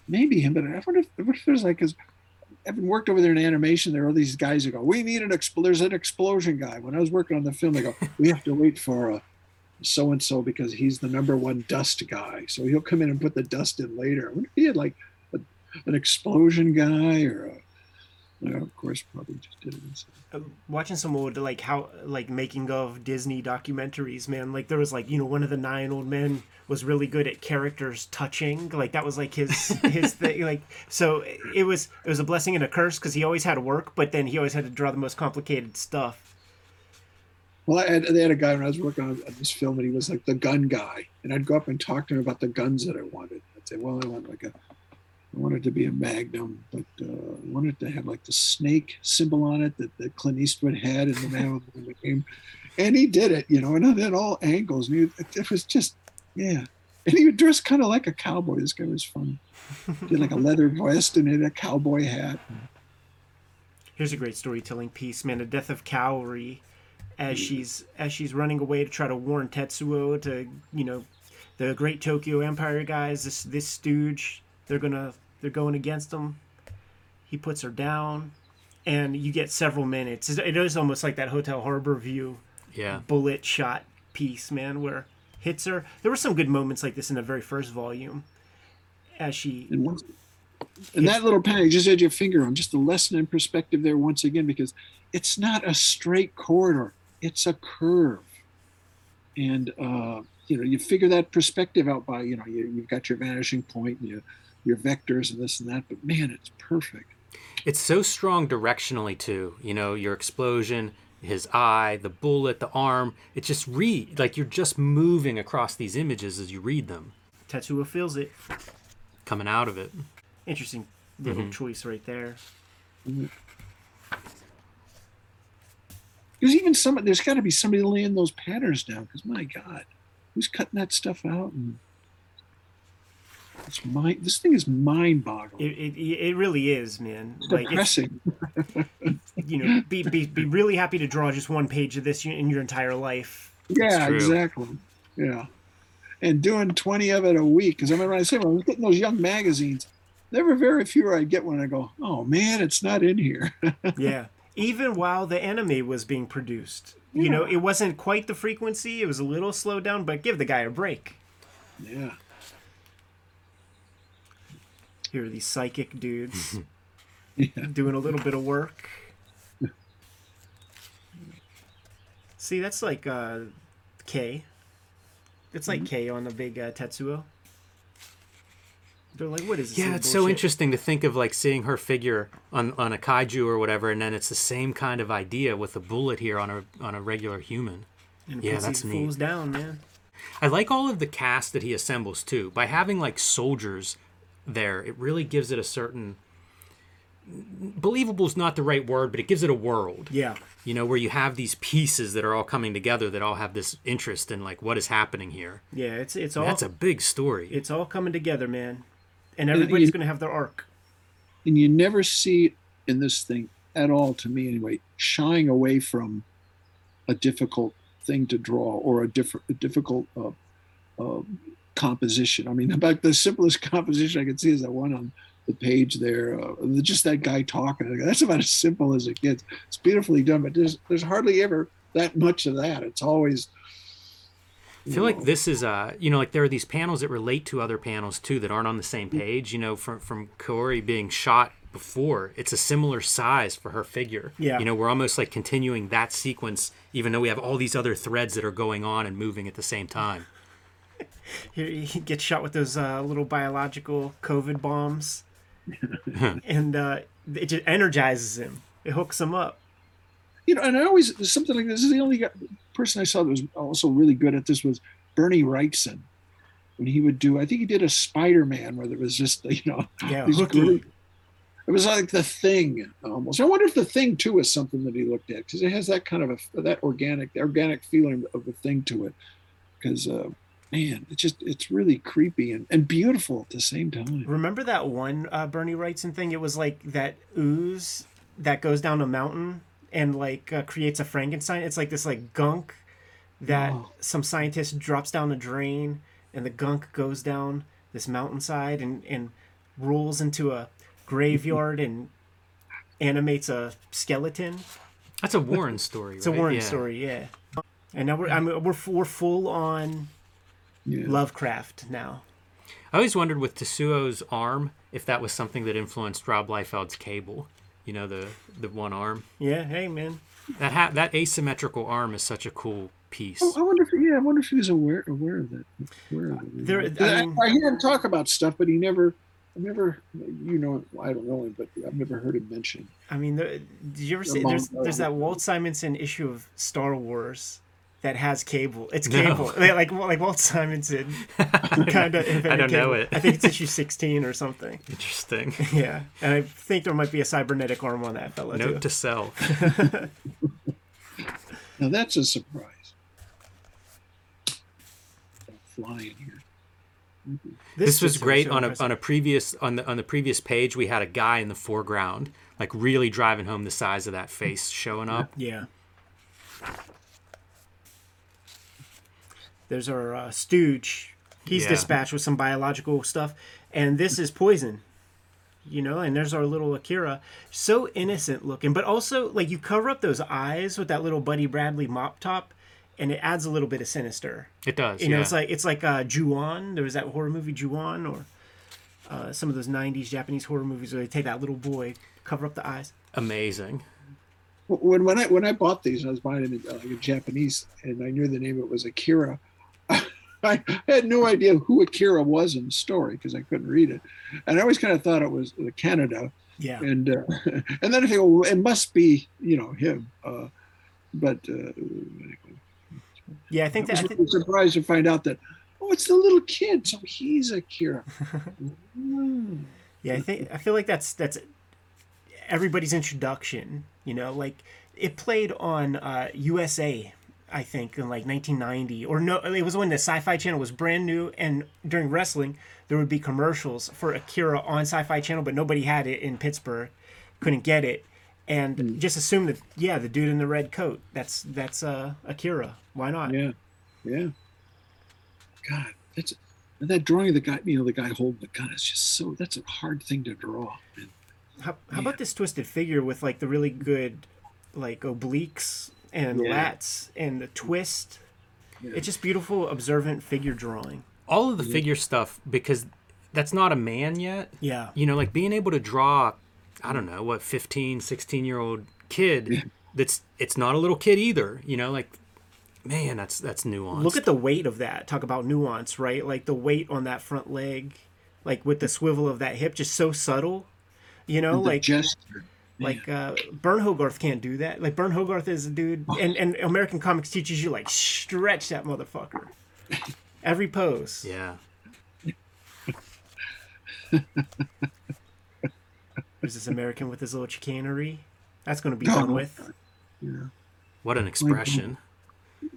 maybe him, but I wonder if, I wonder if there's like because having worked over there in animation, there are these guys who go, "We need an expl- There's an explosion guy." When I was working on the film, they go, "We have to wait for a." So and so because he's the number one dust guy, so he'll come in and put the dust in later. I wonder if he had like a, an explosion guy or a of course, probably just did it. Uh, watching some old like how like making of Disney documentaries, man. Like there was like you know one of the nine old men was really good at characters touching. Like that was like his his thing. Like so it was it was a blessing and a curse because he always had to work, but then he always had to draw the most complicated stuff. Well, I had, they had a guy when I was working on this film, and he was like the gun guy, and I'd go up and talk to him about the guns that I wanted. I'd say, "Well, I want like a I wanted to be a Magnum, but uh, I wanted to have like the snake symbol on it that, that Clint Eastwood had in the man in the game. And he did it, you know, and at all angles. And he, it was just, yeah. And he would dress kind of like a cowboy. This guy was fun. He had like a leather vest and had a cowboy hat. Here's a great storytelling piece, man. The death of Kaori, as she's as she's running away to try to warn Tetsuo to, you know, the great Tokyo Empire guys. This this stooge, they're gonna they're going against him. He puts her down, and you get several minutes. It is almost like that Hotel Harbor view Yeah. bullet shot piece, man, where hits her. There were some good moments like this in the very first volume, as she. And once, and that little pen, you just had your finger on just a lesson in perspective there once again, because it's not a straight corridor; it's a curve. And uh, you know, you figure that perspective out by you know, you, you've got your vanishing point, and you, your vectors, and this and that. But man, it's perfect. It's so strong directionally too. You know, your explosion, his eye, the bullet, the arm. It just read like you're just moving across these images as you read them, Tetsuo feels it. coming out of it. Interesting little mm-hmm. choice right there. There's even some. There's got to be somebody laying those patterns down. Because my God, who's cutting that stuff out? And it's mind. This thing is mind-boggling. It, it, it really is, man. It's Like it's, depressing. you know, be, be be really happy to draw just one page of this in your entire life. Yeah, exactly. Yeah. And doing 20 of it a week. Because I remember I said, when I was getting those young magazines, there were very few where I'd get when I go, oh man, it's not in here. Yeah. Even while the anime was being produced, you know, it wasn't quite the frequency. It was a little slowed down, but give the guy a break. yeah. Here are these psychic dudes Yeah. doing a little bit of work. See, that's like uh, K. It's like K on the big uh, Tetsuo. They're like, what is this? Yeah, it's so interesting to think of like seeing her figure on, on a kaiju or whatever, and then it's the same kind of idea with a bullet here on a on a regular human. And Yeah, that's neat. down, man. I like all of the cast that he assembles too. By having like soldiers there, it really gives it a certain believable is not the right word, but it gives it a world. Yeah. You know, where you have these pieces that are all coming together that all have this interest in like what is happening here. Yeah, it's it's all That's a big story. it's all coming together, man. And everybody's you- gonna have their arc. And you never see it in this thing at all, to me anyway, shying away from a difficult thing to draw or a different, a difficult uh, uh, composition. I mean, about the simplest composition I could see is that one on the page there, uh, just that guy talking. That's about as simple as it gets. It's beautifully done, but there's there's hardly ever that much of that. It's always. I feel like this is uh you know like there are these panels that relate to other panels too that aren't on the same page. You know, from from Kaori being shot before, it's a similar size for her figure. Yeah. You know, we're almost like continuing that sequence, even though we have all these other threads that are going on and moving at the same time. He, he gets shot with those uh, little biological COVID bombs, and uh, it just energizes him. It hooks him up. you know, and I always something like this, this is the only guy, person I saw that was also really good at this was Bernie Wrightson. When he would do, I think he did a Spider-Man where there was just you know, Yeah, really- it was like the thing almost. I wonder if the thing too is something that he looked at because it has that kind of a that organic organic feeling of the thing to it. Because uh, man, it's just it's really creepy and, and beautiful at the same time. Remember that one uh, Bernie Wrightson thing? It was like that ooze that goes down a mountain and like uh, creates a Frankenstein. It's like this like gunk that Oh. some scientist drops down a drain, and the gunk goes down this mountainside and and rolls into a graveyard and animates a skeleton. That's a Warren story. It's a? Warren Yeah. story, yeah. And now we're I mean, we're we're full on Yeah. Lovecraft now. I always wondered with Tetsuo's arm if that was something that influenced Rob Liefeld's Cable. You know the the one arm. Yeah, hey man. That ha- that asymmetrical arm is such a cool piece. Oh, I wonder if yeah, I wonder if he was aware aware of that. Aware of it. There- I I, mean- I hear him talk about stuff, but he never, I never, you know, I don't know him, but I've never heard him mention. I mean, the, did you ever see? There's there's that Walt Simonson issue of Star Wars that has cable. It's No. cable, like like, like Walt Simonson kind of. I don't know it. I think it's issue 16 or something. Interesting. Yeah, and I think there might be a cybernetic arm on that fella Note too. to self. Now that's a surprise. Flying here. This, was great so on a on a previous on the on the previous page. We had a guy in the foreground, like really driving home the size of that face showing up. Yeah. There's our uh, stooge. He's Yeah. dispatched with some biological stuff, and this is poison. You know, and there's our little Akira, so innocent looking, but also like you cover up those eyes with that little Buddy Bradley mop top, and it adds a little bit of sinister. It does. You yeah. know, it's like it's like uh, Ju-on. There was that horror movie Ju-on, or uh, some of those '90s Japanese horror movies where they take that little boy, cover up the eyes. amazing. When when I when I bought these, I was buying them in uh, like in Japanese, and I knew the name. of It was Akira. I had no idea who Akira was in the story because I couldn't read it, and I always kind of thought it was uh, Kaneda. Yeah. and uh, and then I think, oh, it must be you know him. Uh, but uh, Yeah, I think I that. I was think, really surprised to find out that oh, it's the little kid, so he's Akira. Hmm. Yeah, I think I feel like that's that's everybody's introduction. You know, like it played on uh, USA, I think, in like 1990, or no, it was when the Sci-Fi Channel was brand new, and during wrestling there would be commercials for Akira on Sci-Fi Channel, but nobody had it in Pittsburgh, couldn't get it, and just assumed that yeah, the dude in the red coat, that's that's uh, Akira. Why not? Yeah, yeah. God, that's that drawing of the guy. You know, the guy holding the gun is just so. That's a hard thing to draw. man. How, how about this twisted figure with like the really good like obliques and Yeah. lats and the twist? Yeah. It's just beautiful, observant figure drawing. All of the figure stuff because that's not a man yet. Yeah. You know, like being able to draw, I don't know, what 15, 16 year old kid that's it's not a little kid either, you know, like man, that's that's nuanced. Look at the weight of that. Talk about nuance, right? Like the weight on that front leg, like with the swivel of that hip, just so subtle. You know, The like gesture. Like uh, Burne Hogarth can't do that. Like Burne Hogarth is a dude, and and American comics teaches you like stretch that motherfucker. Every pose. yeah. There's this American with his little chicanery. That's going to be Oh, done with. Yeah, What an expression.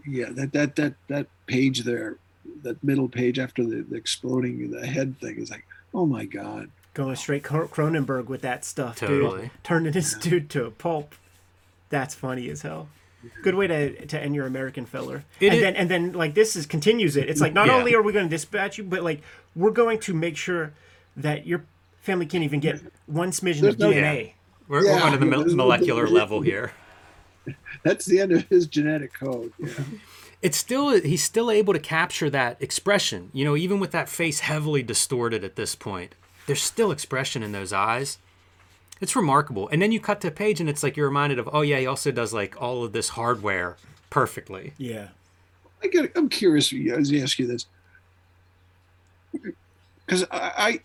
yeah. That that that that page there, that middle page after the, the exploding the head thing is like, oh my god. Going straight Cro- Cronenberg with that stuff, Totally. dude. Turning this dude to a pulp. That's funny as hell. Good way to, to end your American filler. It and is- then and then like this is continues it. It's like not Yeah. only are we going to dispatch you, but like we're going to make sure that your family can't even get one smidgen of no- DNA. We're, Yeah, we're on the yeah, mo- molecular level here. That's the end of his genetic code. Yeah. It's still he's still able to capture that expression. You know, even with that face heavily distorted at this point, there's still expression in those eyes. It's remarkable. And then you cut to a page and it's like you're reminded of, oh yeah, he also does like all of this hardware perfectly. Yeah. I get. I'm curious as I ask you this, because I, I,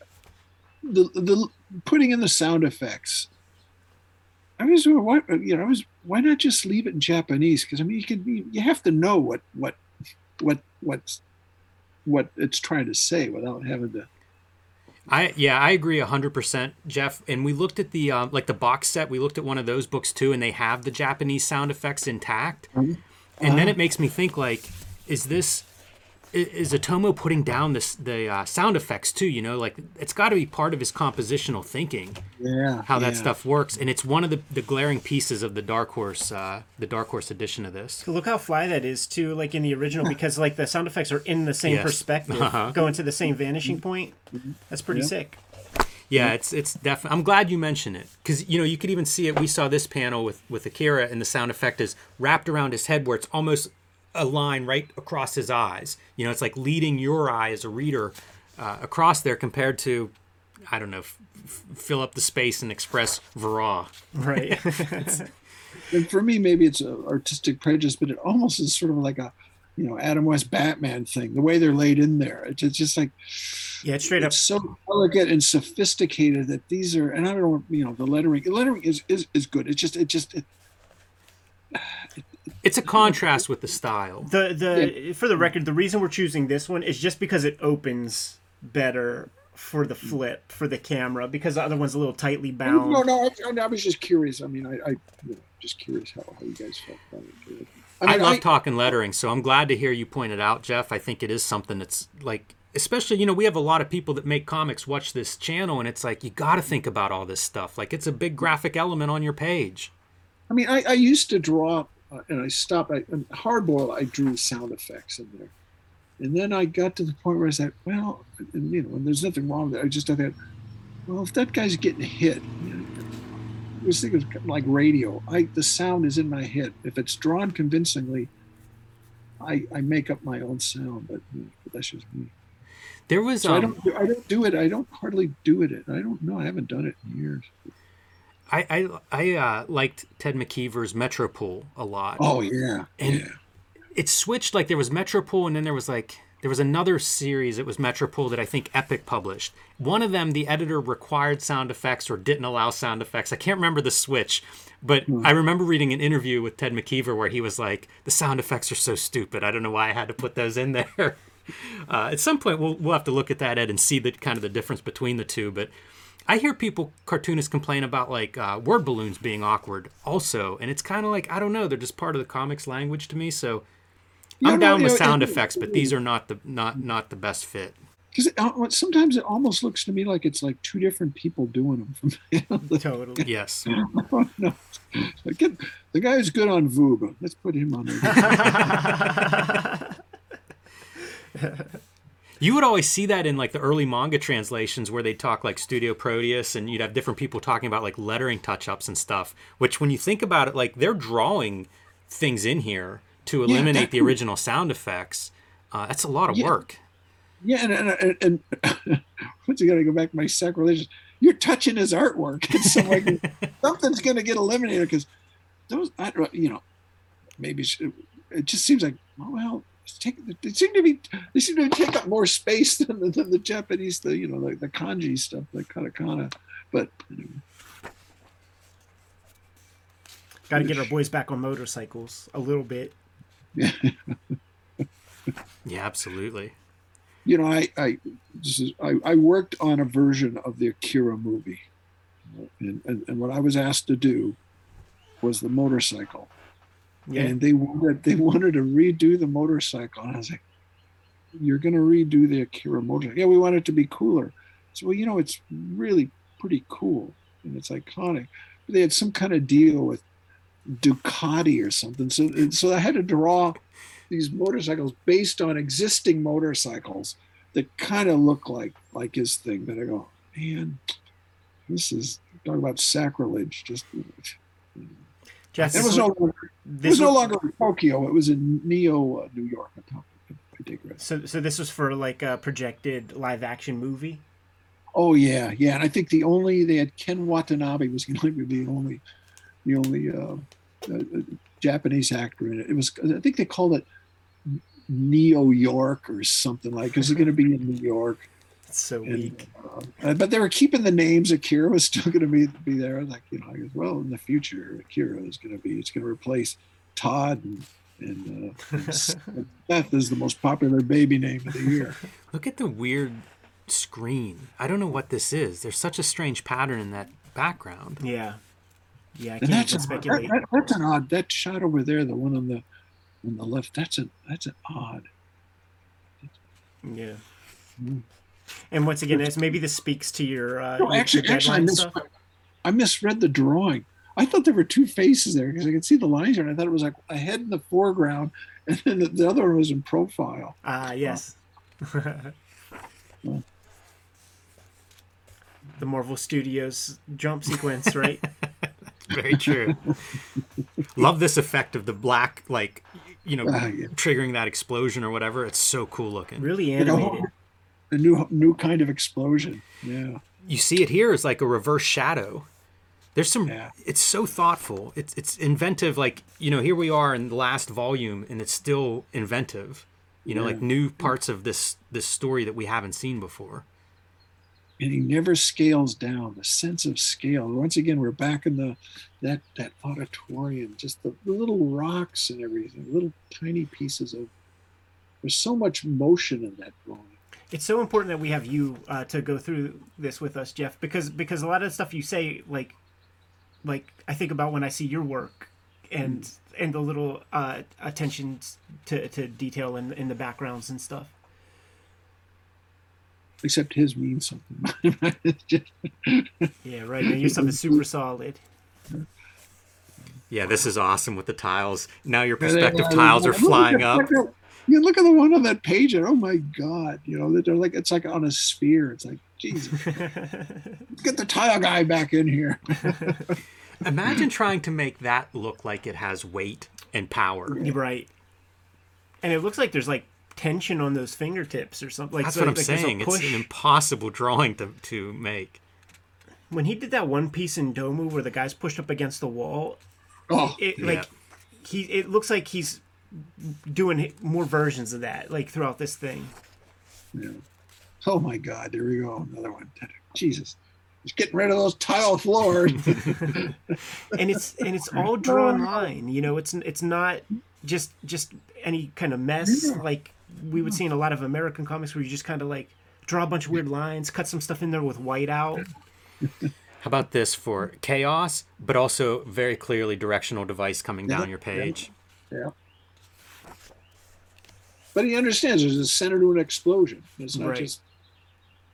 the the putting in the sound effects. I was why you know I was why not just leave it in Japanese? Because I mean you can you, you have to know what what what what's what it's trying to say without having to. I yeah, I agree hundred percent, Geof. And we looked at the um, like the box set. We looked at one of those books too, and they have the Japanese sound effects intact. And then it makes me think like, is this is Otomo putting down this the uh, sound effects too? You know, like it's got to be part of his compositional thinking Yeah. how that yeah. stuff works, and it's one of the, the glaring pieces of the Dark Horse uh, the Dark Horse edition of this. Look how fly that is too, like in the original, because like the sound effects are in the same Yes. perspective, Uh-huh. going to the same vanishing point. Mm-hmm. That's pretty Yeah. sick. Yeah, it's it's definitely. I'm glad you mentioned it because you know you could even see it. We saw this panel with with Akira, and the sound effect is wrapped around his head, where it's almost a line right across his eyes. You know, it's like leading your eye as a reader uh, across there, compared to I don't know, f- f- fill up the space and express raw. Right. and for me, maybe it's an artistic prejudice, but it almost is sort of like a, you know, Adam West Batman thing. The way they're laid in there, it's, it's just like, yeah, it's straight it's up. so elegant and sophisticated that these are. And I don't know, you know, the lettering. The lettering is is, is good. It's just it just it, It's a contrast with the style. The the for the record, the reason we're choosing this one is just because it opens better for the flip for the camera because the other one's a little tightly bound. No, no, I, I was just curious. I mean, I, I you know, just curious how, how you guys felt about it. I, mean, I love talking lettering, so I'm glad to hear you point it out, Geof. I think it is something that's like, especially you know, we have a lot of people that make comics watch this channel, and it's like you got to think about all this stuff. Like it's a big graphic element on your page. I mean, I, I used to draw, uh, and I stopped. I, in hardboil, I drew sound effects in there, and then I got to the point where I said, well, and, you know, and there's nothing wrong with it. I just thought, well, if that guy's getting hit, you know, I was thinking like radio. I the sound is in my head. If it's drawn convincingly, I I make up my own sound. But, you know, but that's just me. There was So I um, don't I don't do it. I don't hardly do it. I don't know. I haven't done it in years. I I, I uh, liked Ted McKeever's Metropol a lot. Oh yeah, And- yeah. it switched like there was Metropol and then there was like there was another series it was Metropol that I think Epic published. One of them the editor required sound effects or didn't allow sound effects. I can't remember the switch, but I remember reading an interview with Ted McKeever where he was like the sound effects are so stupid. I don't know why I had to put those in there. Uh, at some point we'll we'll have to look at that Ed and see the kind of the difference between the two, but I hear people cartoonists complain about like uh, word balloons being awkward also, and it's kind of like I don't know, they're just part of the comics language to me. So I'm no, down you with know, sound it- effects, but these are not the not not the best fit. Because sometimes it almost looks to me like it's like two different people doing them. Totally. Yes, no. Like, get, the guy who's good on Voob. Let's put him on there. you would always see that in like the early manga translations where they talk like Studio Proteus, and you'd have different people talking about like lettering touch-ups and stuff. Which, when you think about it, like they're drawing things in here to eliminate the that- original sound effects. Uh, that's a lot of Yeah. work. yeah, and and, and, and once again, I go back to my sacrilegious. You're touching his artwork. So like something's going to get eliminated because those, I you know, maybe it just seems like oh, well, taking. They seem to be. They seem to take up more space than the, than the Japanese, the you know, the, the kanji stuff, the katakana. But anyway. Got to get our boys back on motorcycles a little bit. Yeah, absolutely. you know, I I this is I, I worked on a version of the Akira movie, and, and and what I was asked to do was the motorcycle, Yeah. and they wanted they wanted to redo the motorcycle, and I was like, "You're going to redo the Akira motorcycle? Yeah, we want it to be cooler." So well, you know, it's really pretty cool and it's iconic. But they had some kind of deal with Ducati or something, so so I had to draw these motorcycles based on existing motorcycles that kind of look like like his thing. But I go, man, this is talk about sacrilege. Just It was no longer, it was no longer in Tokyo. It was in Neo, uh, New York. I digress. So, so this was for like a projected live action movie. Oh yeah, yeah. And I think the only they had Ken Watanabe was going to be the only, the only uh, uh, Japanese actor in it. It was I think they called it Neo York or something like. Is it going to be in New York? It's so And, weak. uh, but they were keeping the names. Akira was still going to be be there. Like, you know, I goes, well, in the future, Akira is going to be. It's going to replace Todd and. And uh, Seth is the most popular baby name of the year. Look at the weird screen. I don't know what this is. There's such a strange pattern in that background. Yeah. Yeah, I And can't that's, even a, speculate. that, that- that's an odd. That shot over there, the one on the on the left. That's a that's an odd. Yeah. Mm. And once again, this maybe this speaks to your uh, No, your actually, actually, I, mis- I misread the drawing. I thought there were two faces there because I could see the lines there, and I thought it was like a head in the foreground, and then the, the other one was in profile. Ah, yes. Yeah. the Marvel Studios jump sequence, right? Very true. Love this effect of the black, like, you know, Ah, yeah. triggering that explosion or whatever. It's so cool looking. really Like a, animated. A new new kind of explosion. Yeah. you see it here as like a reverse shadow. There's some. Yeah. It's so thoughtful. It's it's inventive. Like you know, here we are in the last volume, and it's still inventive. You know, Yeah. like new parts of this this story that we haven't seen before. and he never scales down the sense of scale once again we're back in the that that auditorium just the, the little rocks and everything little tiny pieces of there's so much motion in that drawing It's so important that we have you uh, to go through this with us, Geof, because because a lot of the stuff you say, like, like I think about when I see your work, and and the little uh, attentions to, to detail in in the backgrounds and stuff. except his means something just- Yeah, right. Man, your stuff is super solid. Yeah, this is awesome with the tiles. Now your And then, perspective uh, tiles are flying up. Look at- look at the one on that page, and oh my god! You know they're like it's like on a sphere. It's like Jesus, get the tile guy back in here. Imagine trying to make that look like it has weight and power. Right. And it looks like there's like tension on those fingertips or something. Like That's so, what I'm like saying. It's push. an impossible drawing to, to make. When he did that one piece in Domu where the guy's pushed up against the wall, Oh, it Yeah. like he it looks like he's doing more versions of that like throughout this thing. yeah. oh my god! There we go, another one. Jesus, just getting rid of those tile floors. And it's and it's all drawn oh. line. You know, it's it's not just just any kind of mess like we would see in a lot of American comics where you just kind of like draw a bunch of weird lines, cut some stuff in there with white out. How about this for chaos, but also very clearly directional device coming down Yeah, your yeah. page? Yeah. But he understands there's a center to an explosion. It's not Right. just,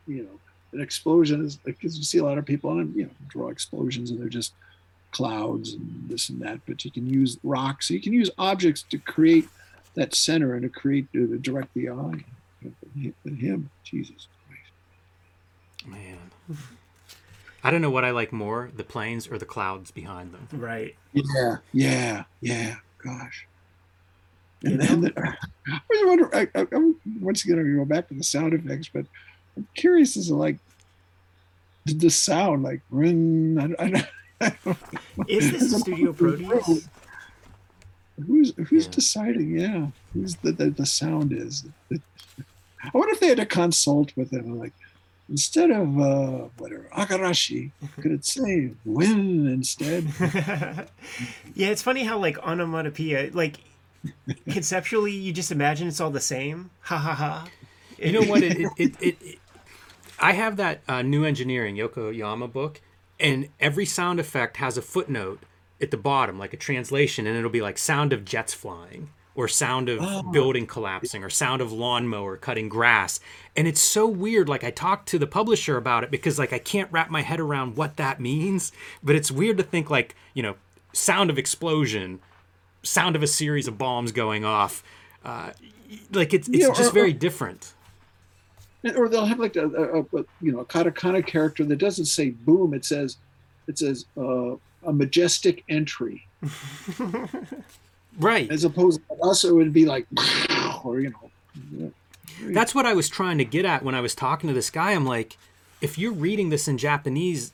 you know, an explosion is because you see a lot of people and you know draw explosions and they're just clouds and this and that. But you can use rocks. You can use objects to create that center and to create uh, to direct the eye. But him, Jesus Christ. Man. I don't know what I like more, the planes or the clouds behind them. Right. Yeah, yeah, yeah. Gosh. And then the, I was wondering. I, I, I'm once again I'm gonna go back to the sound effects, but I'm curious as to like the, the sound, like ring. I, I, I don't know. Is this a Studio Proteus? Who's who's Yeah. deciding? Yeah, who's the, the the sound is? I wonder if they had to consult with them, like instead of uh, whatever Agarashi, could it say win instead? yeah, it's funny how like onomatopoeia, like conceptually, you just imagine it's all the same. Ha ha ha. You know what? It, it, it, it, it- I have that uh, new engineering Yokoyama book, and every sound effect has a footnote at the bottom, like a translation, and it'll be like sound of jets flying, or sound of Oh. building collapsing, or sound of lawnmower cutting grass. And it's so weird. Like I talked to the publisher about it because like I can't wrap my head around what that means. But it's weird to think like you know, sound of explosion, sound of a series of bombs going off. Uh, like it's it's Yeah, just or- very different. or they'll have like a, a, a you know a katakana character that doesn't say boom it says it says uh, a majestic entry Right. as opposed to us it would be like or you know That's what I was trying to get at when I was talking to this guy. I'm like, if you're reading this in Japanese,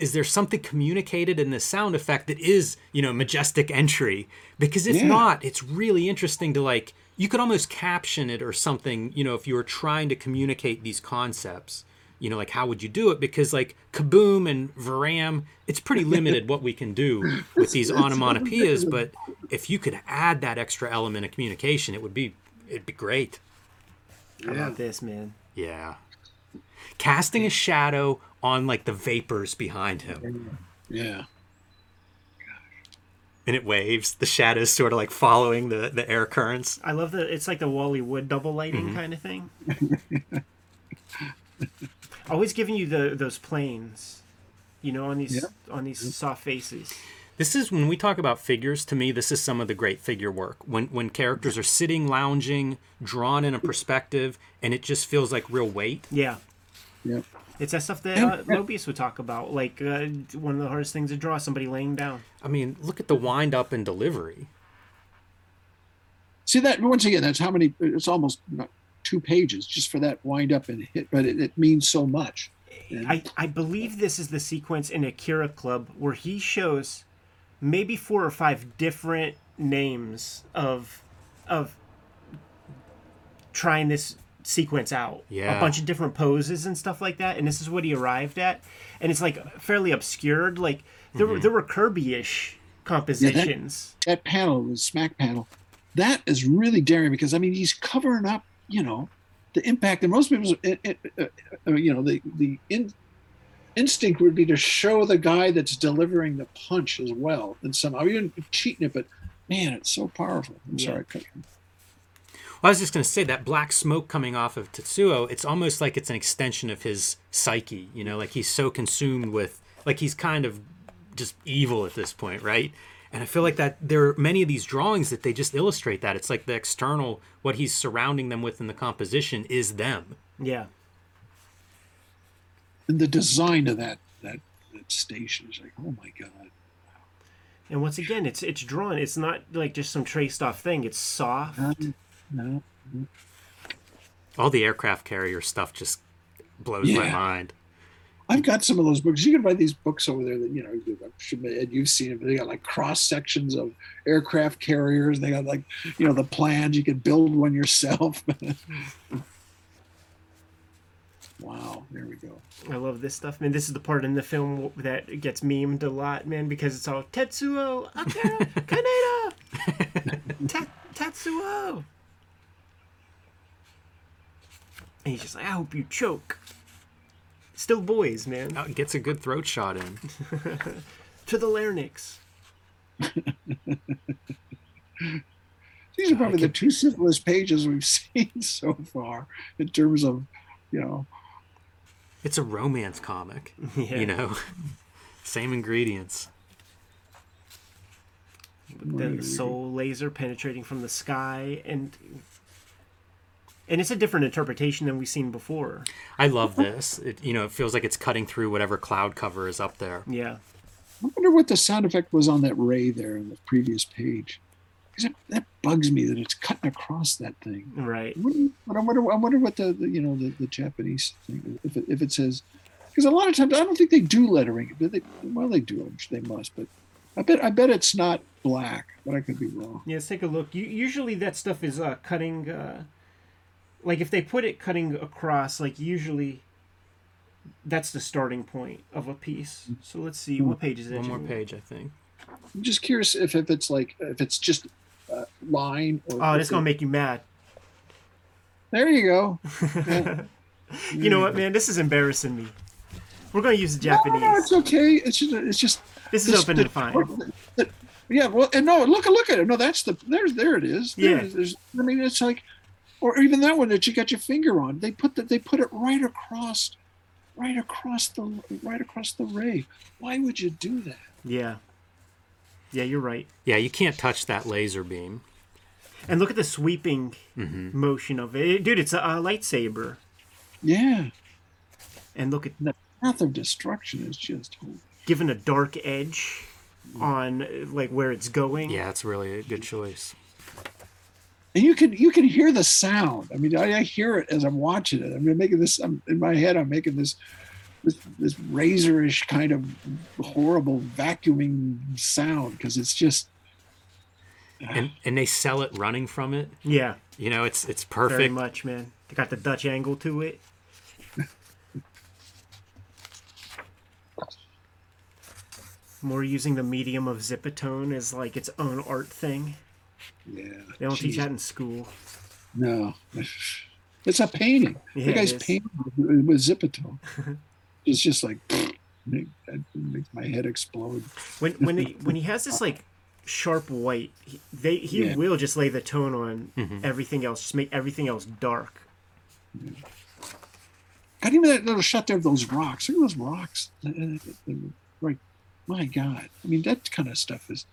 is there something communicated in the sound effect that is, you know, majestic entry? Because if Yeah. not, it's really interesting to like, you could almost caption it or something, you know, if you were trying to communicate these concepts. You know, like how would you do it? Because like kaboom and varam, it's pretty limited what we can do with these onomatopoeias. But if you could add that extra element of communication, it would be it'd be great. How yeah about this, man? Yeah. Casting a shadow on like the vapors behind him. yeah And it waves. The shadows sort of like following the, the air currents. I love the. It's like the Wally Wood double lighting mm-hmm. kind of thing. Always giving you the those planes, you know, on these Yeah. on these soft faces. This is when we talk about figures, to me, this is some of the great figure work. When when characters are sitting, lounging, drawn in a perspective, and it just feels like real weight. Yeah, yeah it's that stuff that uh, Moebius would talk about. Like uh, one of the hardest things to draw: somebody laying down. I mean, look at the wind up and delivery. see that once again that's how many it's almost two pages just for that wind up and hit but it, it means so much And I, I believe this is the sequence in Akira Club where he shows maybe four or five different names of of trying this sequence out. Yeah. A bunch of different poses and stuff like that. And this is what he arrived at. And it's like fairly obscured. Like there were there were Kirby ish compositions. that panel, the smack panel, that is really daring because I mean he's covering up, you know, the impact. And most people's, uh, uh, uh, you know, the the in, instinct would be to show the guy that's delivering the punch as well. And somehow you're cheating it, but man, it's so powerful. I'm Yeah. sorry. I. Well, I was just going to say that black smoke coming off of Tetsuo, it's almost like it's an extension of his psyche, you know, like he's so consumed with, like he's kind of just evil at this point, right? And I feel like that there are many of these drawings that they just illustrate that. It's like the external, what he's surrounding them with in the composition is them. Yeah. And the design of that that that station is like, oh my god. And once again, it's it's drawn. It's not like just some traced off thing. It's soft. Um, no, All the aircraft carrier stuff just blows my mind. I've got some of those books. You can buy these books over there that you know you- I'm sure Ed, you've seen them. They got like cross sections of aircraft carriers. They got like you know the plans. You can build one yourself. wow, there we go. I love this stuff, man. This is the part in the film that gets memed a lot, man, because it's all Tetsuo, Akira, Kaneda, Tet- Tetsuo. And he's just like, I hope you choke. Still boys, man. Oh, it gets a good throat shot in. To the larynx. These are probably the two simplest pages we've seen so far in terms of you know It's a romance comic, Yeah. you know, same ingredients. Then the SOL laser penetrating from the sky and and it's a different interpretation than we've seen before. I love this. It, you know, it feels like it's cutting through whatever cloud cover is up there. Yeah. I wonder what the sound effect was on that ray there in the previous page. Because that bugs me that it's cutting across that thing. Right. I wonder, but I wonder, I wonder what the, the you know the, the Japanese thing if it, if it says because a lot of times I don't think they do lettering. But they, well, they do. I'm sure they must. But I bet I bet it's not black. But I could be wrong. Yeah, let's take a look. U- usually that stuff is uh, cutting, uh, like if they put it cutting across, like usually that's the starting point of a piece. So let's see, what page is it? One more page, I think. I'm just curious if, if it's like if it's just uh, line or. Oh, if that's gonna make you mad. There you go. Yeah. You know what, man? This is embarrassing me. We're gonna use the No, Japanese. no, it's okay. It's just it's just this is this- open the- and fine. the- the- yeah, well, and no, look, a look at it. No, that's the there's there it is. There Yeah. it is. There's, I mean, it's like, or even that one that you got your finger on. They put that they put it right across, right across the right across the ray. Why would you do that? Yeah. Yeah, you're right. Yeah, you can't touch that laser beam. And look at the sweeping Mm-hmm. motion of it, dude. It's a, a lightsaber. Yeah, And look at the path of destruction is just. given a dark edge on uh, like where it's going. Yeah, it's really a good choice. And you can you can hear the sound. I mean, I, I hear it as I'm watching it. I'm making this. I'm in my head. I'm making this this, this razorish kind of horrible vacuuming sound because it's just ah. And and they sell it running from it. Yeah, You know, it's it's perfect. very much, man. They got the Dutch angle to it. More using the medium of Zipatone as like its own art thing. Yeah. They don't teach that in school. No, it's a painting. Yeah, the guy's painting with, with Zipatone. it's just like make, that makes my head explode. When when he, when he has this like sharp white, he, they he Yeah. will just lay the tone on mm-hmm. everything else, just make everything else dark. God, even that little shot there of those rocks. Look at those rocks. Uh, uh, uh, right, my God. I mean, that kind of stuff is.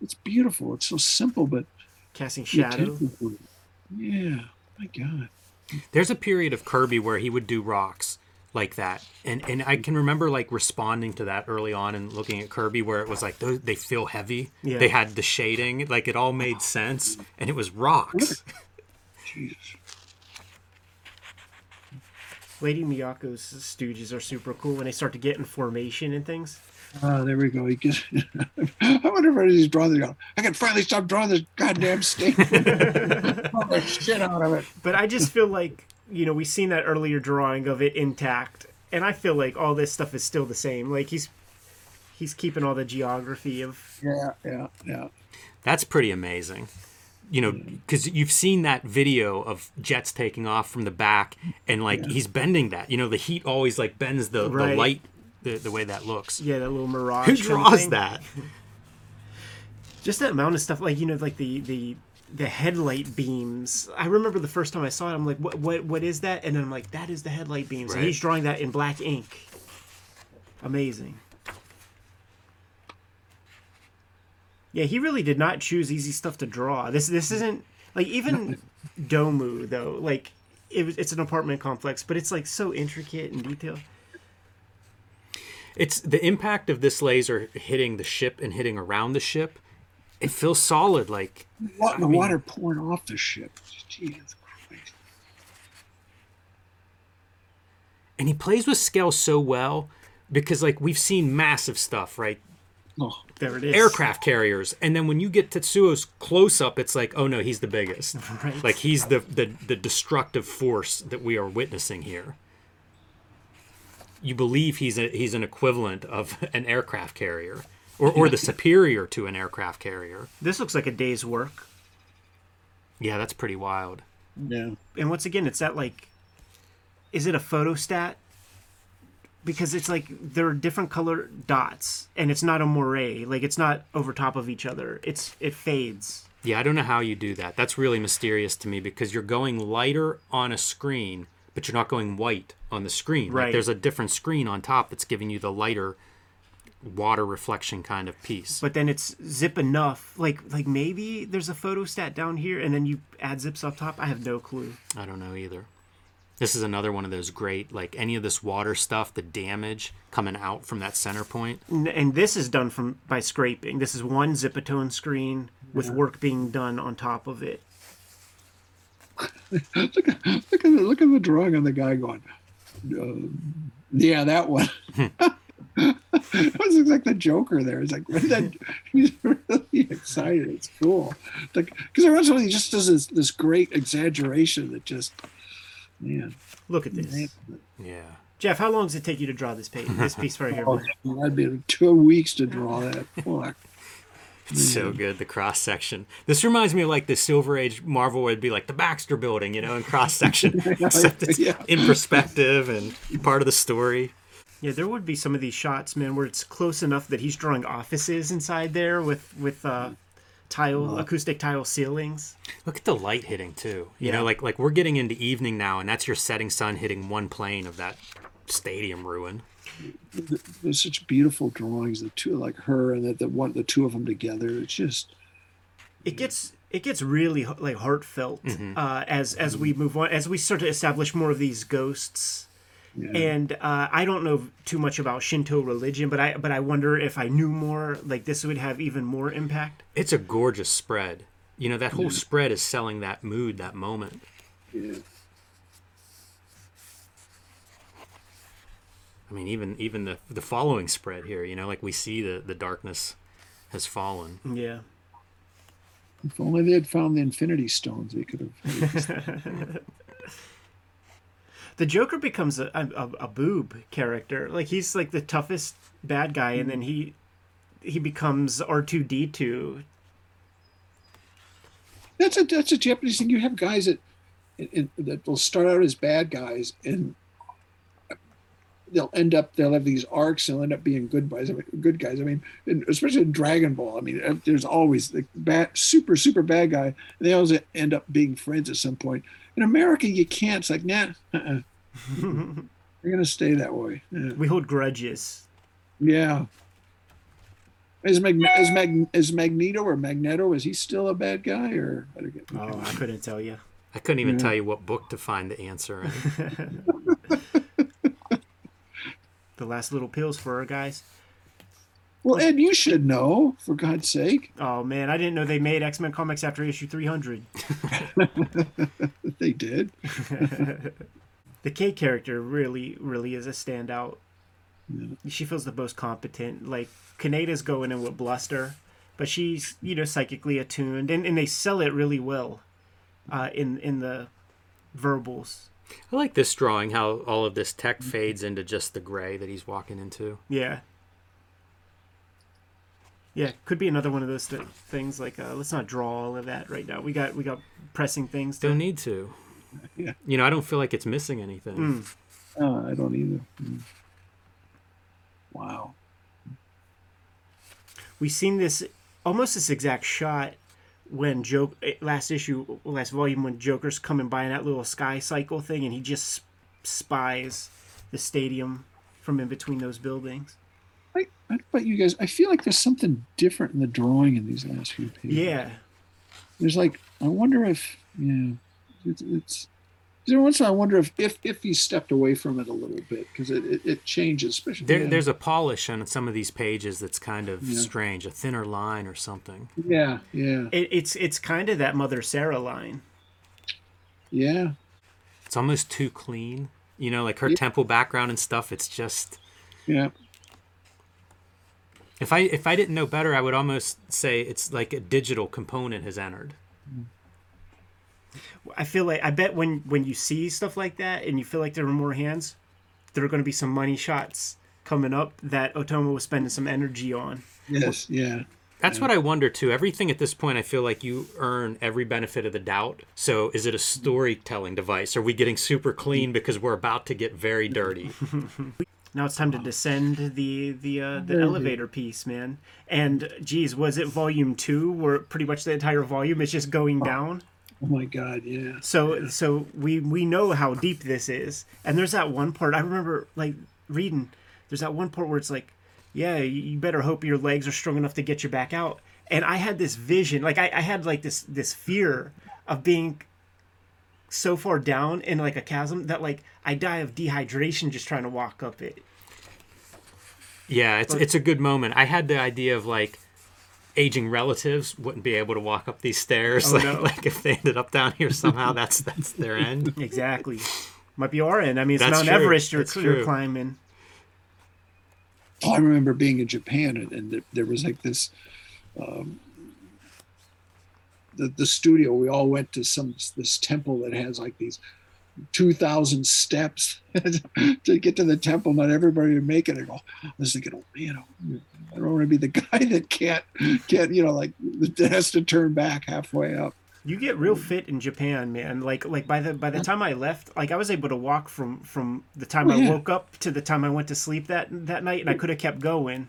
It's beautiful. It's so simple, but Casting the shadow. attention to it. Yeah, my God. There's a period of Kirby where he would do rocks like that, and and I can remember like responding to that early on and looking at Kirby where it was like those, they feel heavy. Yeah. They had the shading, like it all made sense, and it was rocks. Jesus. Lady Miyako's Stooges are super cool when they start to get in formation and things. Oh, there we go. He gets, I wonder if he's drawing the. I can finally stop drawing this goddamn snake. Draw the shit out of it. But I just feel like you know we've seen that earlier drawing of it intact, and I feel like all this stuff is still the same. Like he's he's keeping all the geography of Yeah, yeah, yeah. That's pretty amazing. You know, mm. because you've seen that video of jets taking off from the back, and like he's bending that. You know, the heat always like bends the, the light, the, the way that looks. yeah that little mirage. Who draws thing. that? Just that amount of stuff, like you know, like the the the headlight beams. I remember the first time I saw it, I'm like, what what what is that? And then I'm like, that is the headlight beams. And he's drawing that in black ink. Amazing. Yeah, he really did not choose easy stuff to draw. This this isn't like even Domu though. Like it was, it's an apartment complex, but it's like so intricate and detailed. It's the impact of this laser hitting the ship and hitting around the ship. It feels solid, like What, the mean- water pouring off the ship. Jesus Christ. and he plays with scale so well because like we've seen massive stuff, right? Oh, There it is. Aircraft carriers, and then when you get Tetsuo's close up, it's like, oh no, he's the biggest. Right. Like he's the, the the destructive force that we are witnessing here. You believe he's a he's an equivalent of an aircraft carrier, or or the superior to an aircraft carrier. This looks like a day's work. Yeah, that's pretty wild. yeah. and once again, it's that like, is it a photostat? Because it's like there are different color dots, and it's not a moire. Like it's not over top of each other. It's it fades. Yeah, I don't know how you do that. That's really mysterious to me because you're going lighter on a screen, but you're not going white on the screen. Like Right. there's a different screen on top that's giving you the lighter water reflection kind of piece. But then it's zip enough. Like like maybe there's a photostat down here, and then you add zips up top. I have no clue. I don't know either. This is another one of those great, like any of this water stuff, the damage coming out from that center point. And this is done from by scraping. This is one zipatone screen with work being done on top of it. look at look at the, look at the drawing on the guy going. Uh, yeah, that one. it was looks like the Joker there. It's like that he's really excited. It's cool. Like because every once in a while he just does this this great exaggeration that just man. Look at this, Yeah. Geof. How long does it take you to draw this page? This piece right here. Oh, that'd be two weeks to draw that. Fuck. It's so good, the cross section. This reminds me of like the Silver Age Marvel would be like the Baxter building, you know, in cross section. Except it's Yeah. in perspective and part of the story. Yeah, there would be some of these shots, man, where it's close enough that he's drawing offices inside there with with uh, tile, acoustic tile ceilings. Look at the light hitting too. You Yeah. know, like like we're getting into evening now, and that's your setting sun hitting one plane of that stadium ruin. There's such beautiful drawings. The two like her and the, the one the two of them together. It's just It gets it gets really like heartfelt uh, as as we move on, as we start to establish more of these ghosts. yeah. And uh, I don't know too much about Shinto religion, but I but I wonder if I knew more, like this would have even more impact. It's a gorgeous spread. You know, that whole spread is selling that mood, that moment. yeah. I mean, even even the the following spread here, you know, like we see the the darkness has fallen. Yeah. If only they had found the Infinity Stones, they could have. the Joker becomes a, a, a boob character. Like he's like the toughest bad guy, and then he he becomes R two D two. That's a that's a Japanese thing. You have guys that in, that will start out as bad guys and they'll end up they'll have these arcs. They'll end up being good guys. I mean, good guys. I mean, and especially in Dragon Ball. I mean, uh, there's always the bad, super super bad guy. And they always end up being friends at some point. In America, you can't. It's like nah, uh-uh. they're gonna stay that way. Yeah. We hold grudges. Yeah. Is Mag- is, Mag- is Magneto or Magneto is he still a bad guy or I get- Oh, I couldn't tell you. I couldn't even Yeah. tell you what book to find the answer in. The last little pills for our guys. Well, Ed, you should know for God's sake. Oh man, I didn't know they made X Men comics after issue three hundred. They did. The K character really, really is a standout. Yeah. She feels the most competent. Like Kaneda's going in with bluster, but she's you know psychically attuned, and, and they sell it really well, uh, in in the verbals. I like this drawing, how all of this tech fades into just the gray that he's walking into. Yeah. Yeah, could be another one of those th- things. Like, uh, let's not draw all of that right now. We got we got pressing things. To, Don't need to. Yeah. You know, I don't feel like it's missing anything. Mm. Oh, I don't either. Mm. Wow. We've seen this almost this exact shot when joke eh, last issue last volume when joker's coming by in that little sky cycle thing and he just spies the stadium from in between those buildings I, I don't know about you guys. I feel like there's something different in the drawing in these last few pages. yeah There's like, I wonder if, yeah, it's, it's every once in a while I wonder if, if, if he stepped away from it a little bit because it, it, it changes, especially. There, yeah. There's a polish on some of these pages that's kind of Yeah. strange, a thinner line or something. yeah, yeah, it, it's it's kind of that mother sarah line yeah. It's almost too clean. You know, like her Yeah. temple background and stuff. It's just Yeah. if I if I didn't know better, I would almost say it's like a digital component has entered. Mm. I feel like i bet when when you see stuff like that and you feel like there are more hands there are going to be some money shots coming up that Otomo was spending some energy on Yes. Yeah. That's what I wonder too. Everything at this point, I feel like you earn every benefit of the doubt. So, is it a storytelling device? Are we getting super clean because we're about to get very dirty? Now it's time to descend the the uh, the Mhm. elevator piece, man. And geez, was it volume two, where pretty much the entire volume is just going down? Oh my God. Yeah. So so we we know how deep this is. And there's that one part I remember like reading. There's that one part where it's like, yeah, you you better hope your legs are strong enough to get you back out. And I had this vision, like I, I had like this this fear of being so far down in like a chasm that like I die of dehydration just trying to walk up it. Yeah, it's But- it's a good moment. I had the idea of like aging relatives wouldn't be able to walk up these stairs. Oh, like, no. like if they ended up down here somehow, that's that's their end. Exactly. Might be our end. I mean, it's That's Mount true. Everest you're, you're climbing. Oh, I remember being in Japan and, and there, there was like this, um, the, the studio, we all went to some, this temple that has like these 2000 steps to get to the temple. Not everybody would make it. I go, I was thinking, oh man, oh, I don't want to be the guy that can't, can't, you know, like that has to turn back halfway up. You get real fit in Japan, man. Like like by the by the time I left, like I was able to walk from from the time Oh, I woke up to the time I went to sleep that that night, and I could have kept going.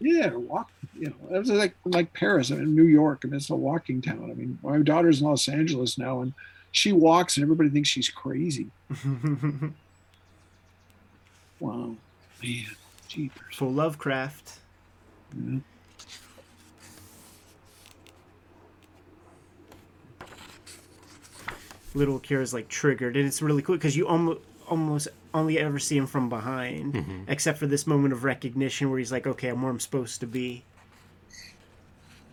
Yeah, walk. You know, it was like like Paris I and New York. I mean, it's a walking town. I mean, my daughter's in Los Angeles now, and she walks, and everybody thinks she's crazy. Wow, man, jeepers. For Lovecraft, Yeah. little Kira's like triggered, and it's really cool because you almost almost only ever see him from behind, Mm-hmm. except for this moment of recognition where he's like, "Okay, I'm where I'm supposed to be."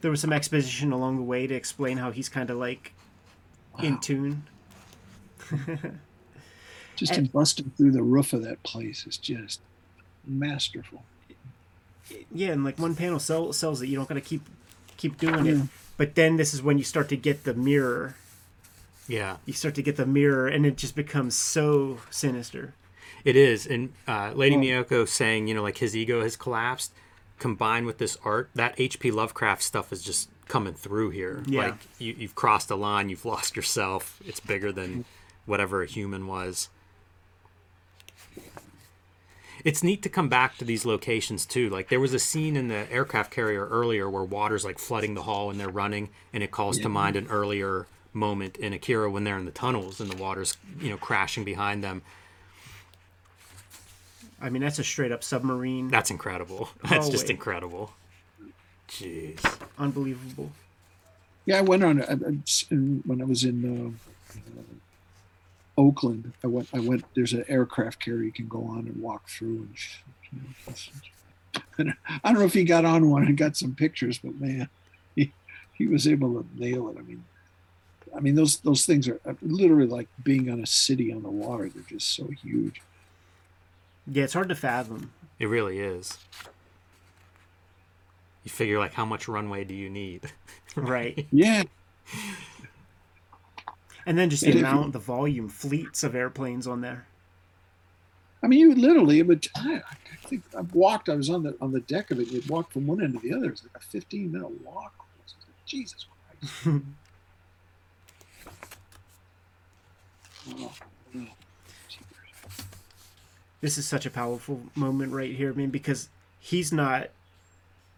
There was some exposition along the way to explain how he's kind of like in tune. Just And- in busting through the roof of that place is just masterful. Yeah, and like one panel sell, sells it. You don't got to keep keep doing it. But then this is when you start to get the mirror. Yeah, You start to get the mirror, and it just becomes so sinister. it is. And uh, Lady Oh. Miyako saying, you know, like his ego has collapsed, combined with this art, that H.P. Lovecraft stuff is just coming through here. Yeah. Like you, you've crossed a line, you've lost yourself. It's bigger than whatever a human was. It's neat to come back to these locations too. Like there was a scene in the aircraft carrier earlier where water's like flooding the hall and they're running, and it calls to mind an earlier moment in Akira when they're in the tunnels and the water's you know crashing behind them. I mean, that's a straight up submarine. That's incredible. That's just Hallway. incredible. Jeez. Unbelievable. Yeah, I went on I- I- when I was in uh, uh, Oakland. I went. I went. There's an aircraft carrier you can go on and walk through. And you know, and I don't know if he got on one and got some pictures, but man, he he was able to nail it. I mean, I mean, those those things are literally like being on a city on the water. They're just so huge. Yeah, it's hard to fathom. It really is. You figure like how much runway do you need? Right. Yeah, And then just the And if you- amount, the volume, fleets of airplanes on there. I mean, you literally. But I, I think I walked. I was on the on the deck of it. You'd walk from one end to the other. It's like a fifteen minute walk. Like, Jesus Christ. Oh, yeah. This is such a powerful moment right here, I mean, because he's not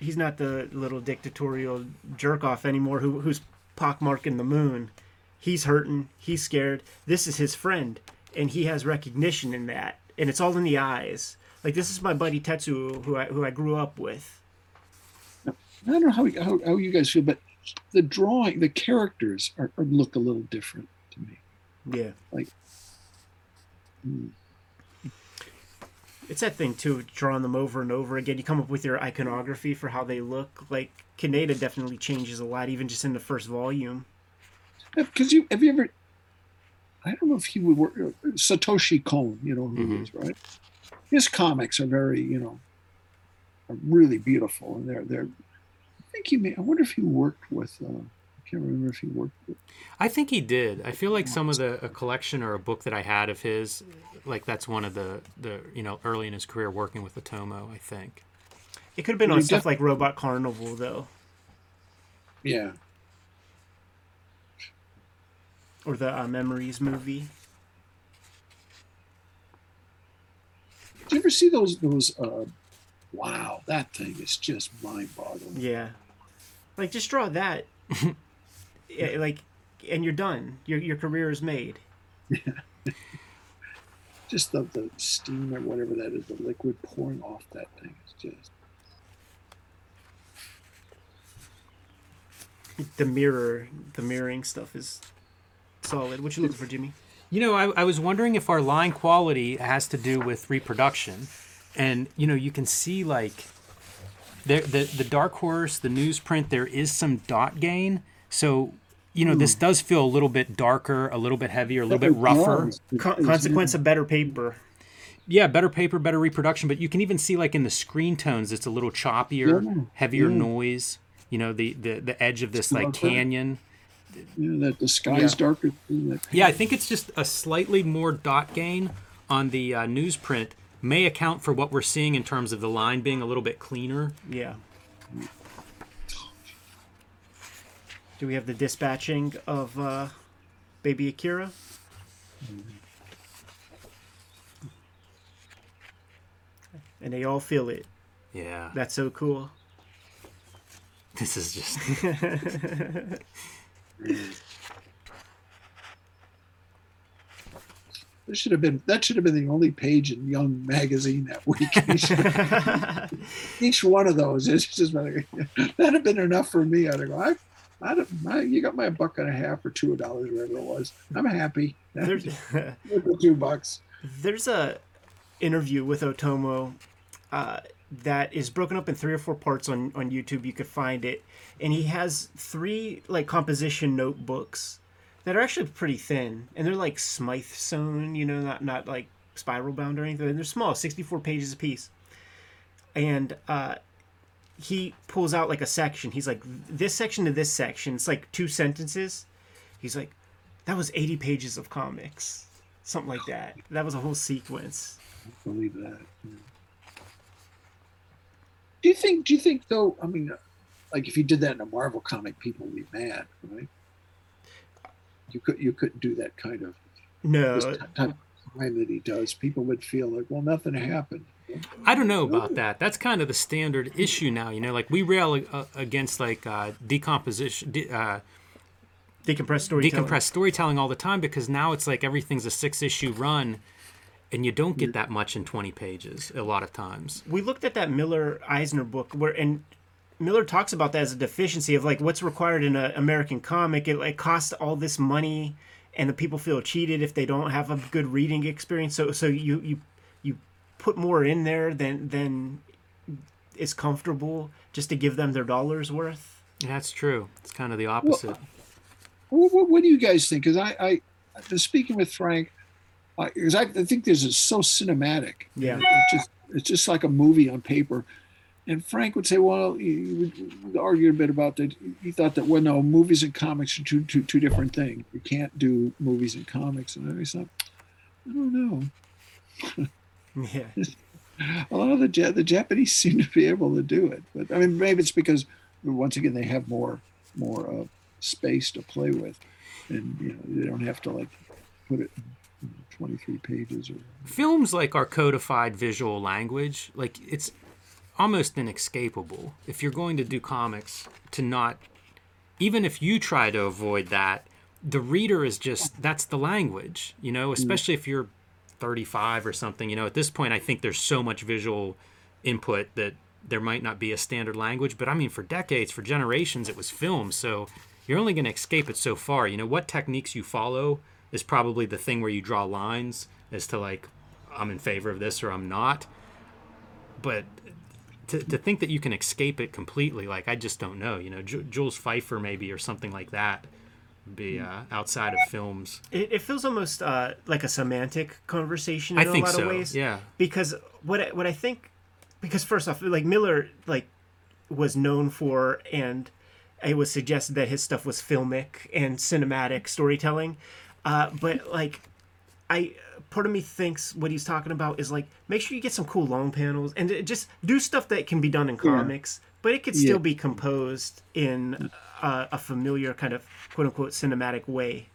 he's not the little dictatorial jerk off anymore who who's pockmarking the moon. He's hurting, he's scared. This is his friend, and he has recognition in that. And it's all in the eyes. Like this is my buddy Tetsuo who I who I grew up with. I don't know how, how how you guys feel, but the drawing, the characters are, are look a little different to me. Yeah. Mm. It's that thing too, drawing them over and over again. You come up with your iconography for how they look. Like Kaneda definitely changes a lot, even just in the first volume. Because you have you ever? I don't know if he would work. Satoshi Kon, you know who he Mhm. is, right? His comics are very, you know, are really beautiful, and they're they're. I think he may. I wonder if he worked with. Uh, I can't remember if he worked with. I think he did. I feel like some of the a collection or a book that I had of his, like that's one of the the you know early in his career working with Otomo. I think. It could have been Well, on stuff def- like Robot Carnival, though, Yeah, or the uh, Memories movie. did you ever see those those? Uh, wow, that thing is just mind-boggling. Yeah, like just draw that, Yeah, like, and you're done. Your your career is made. Yeah. Just the the steam or whatever that is, the liquid pouring off that thing is just. The mirror, the mirroring stuff is solid. What you looking for, Jimmy? You know, I, I was wondering if our line quality has to do with reproduction, and you know, you can see like there the the Dark Horse, the newsprint, there is some dot gain. So you know, this does feel a little bit darker, a little bit heavier, a little bit rougher. Con- consequence of better paper. Yeah, better paper, better reproduction, but you can even see like in the screen tones, it's a little choppier, Yeah, heavier yeah. noise. You know, the the the edge of this like canyon. You know, that the sky's Yeah. darker. Than that Yeah, I think it's just a slightly more dot gain on the uh, newsprint may account for what we're seeing in terms of the line being a little bit cleaner. Yeah. Do we have the dispatching of uh, Baby Akira? And they all feel it. Yeah, That's so cool. this is just That should have been that should have been the only page in Young magazine that week. each, each one of those is just like, that'd have been enough for me. I'd go, I, I don't, I, you got my buck and a half or two dollars, whatever it was. I'm happy. There's, two bucks. there's a interview with Otomo uh, that is broken up in three or four parts on, on YouTube. You could find it. And he has three like composition notebooks that are actually pretty thin. And they're like Smythe sewn, you know, not, not like spiral bound or anything. They're small, 64 pages a piece. And uh, he pulls out like a section. He's like, this section to this section, it's like two sentences. He's like, that was 80 pages of comics. Something like that. That was a whole sequence. believe that. yeah. Do you think? Do you think though? I mean, like if you did that in a Marvel comic, people would be mad, right? You could you couldn't do that kind of No, this t- type of crime that he does. People would feel like, well, nothing happened. I don't know about that. That's kind of the standard issue now. You know, like we rail uh, against like uh, decomposition, de- uh, decompressed storytelling. decompressed storytelling all the time because now it's like everything's a six issue run, and you don't get that much in twenty pages a lot of times. We looked at that Miller Eisner book where, and Miller talks about that as a deficiency of like what's required in an American comic. It like costs all this money, and the people feel cheated if they don't have a good reading experience. So, so you you you put more in there than than is comfortable just to give them their dollars worth. Yeah, that's true. It's kind of the opposite. What, what, what do you guys think? Because I, I, was speaking with Frank, because I, I, think this is so cinematic. Yeah. It's just, it's just like a movie on paper. And Frank would say, well, he would argue a bit about that. He thought that, well, no, movies and comics are two, two, two different things. You can't do movies and comics. And I thought, I don't know. yeah. A lot of the the Japanese seem to be able to do it, but I mean, maybe it's because once again they have more more uh, space to play with, and you know they don't have to like put it In 23 pages or films like our codified visual language. Like it's almost inescapable. If you're going to do comics to not even if you try to avoid that the reader is just that's the language you know? Especially if you're 35 or something you know at this point i think there's so much visual input that there might not be a standard language but i mean for decades for generations it was film so you're only going to escape it so far you know what techniques you follow is probably the thing where you draw lines as to like i'm in favor of this or i'm not but to, to think that you can escape it completely, like I just don't know. You know, J- Jules Feiffer maybe or something like that be uh, outside of films. It, it feels almost uh, like a semantic conversation in I think a lot so, of ways. Yeah, because what I, what I think, because first off, like Miller, like was known for, and it was suggested that his stuff was filmic and cinematic storytelling, uh, but like I part of me thinks what he's talking about is like make sure you get some cool long panels and just do stuff that can be done in comics, yeah. But it could still yeah. be composed in a, a familiar kind of quote unquote cinematic way.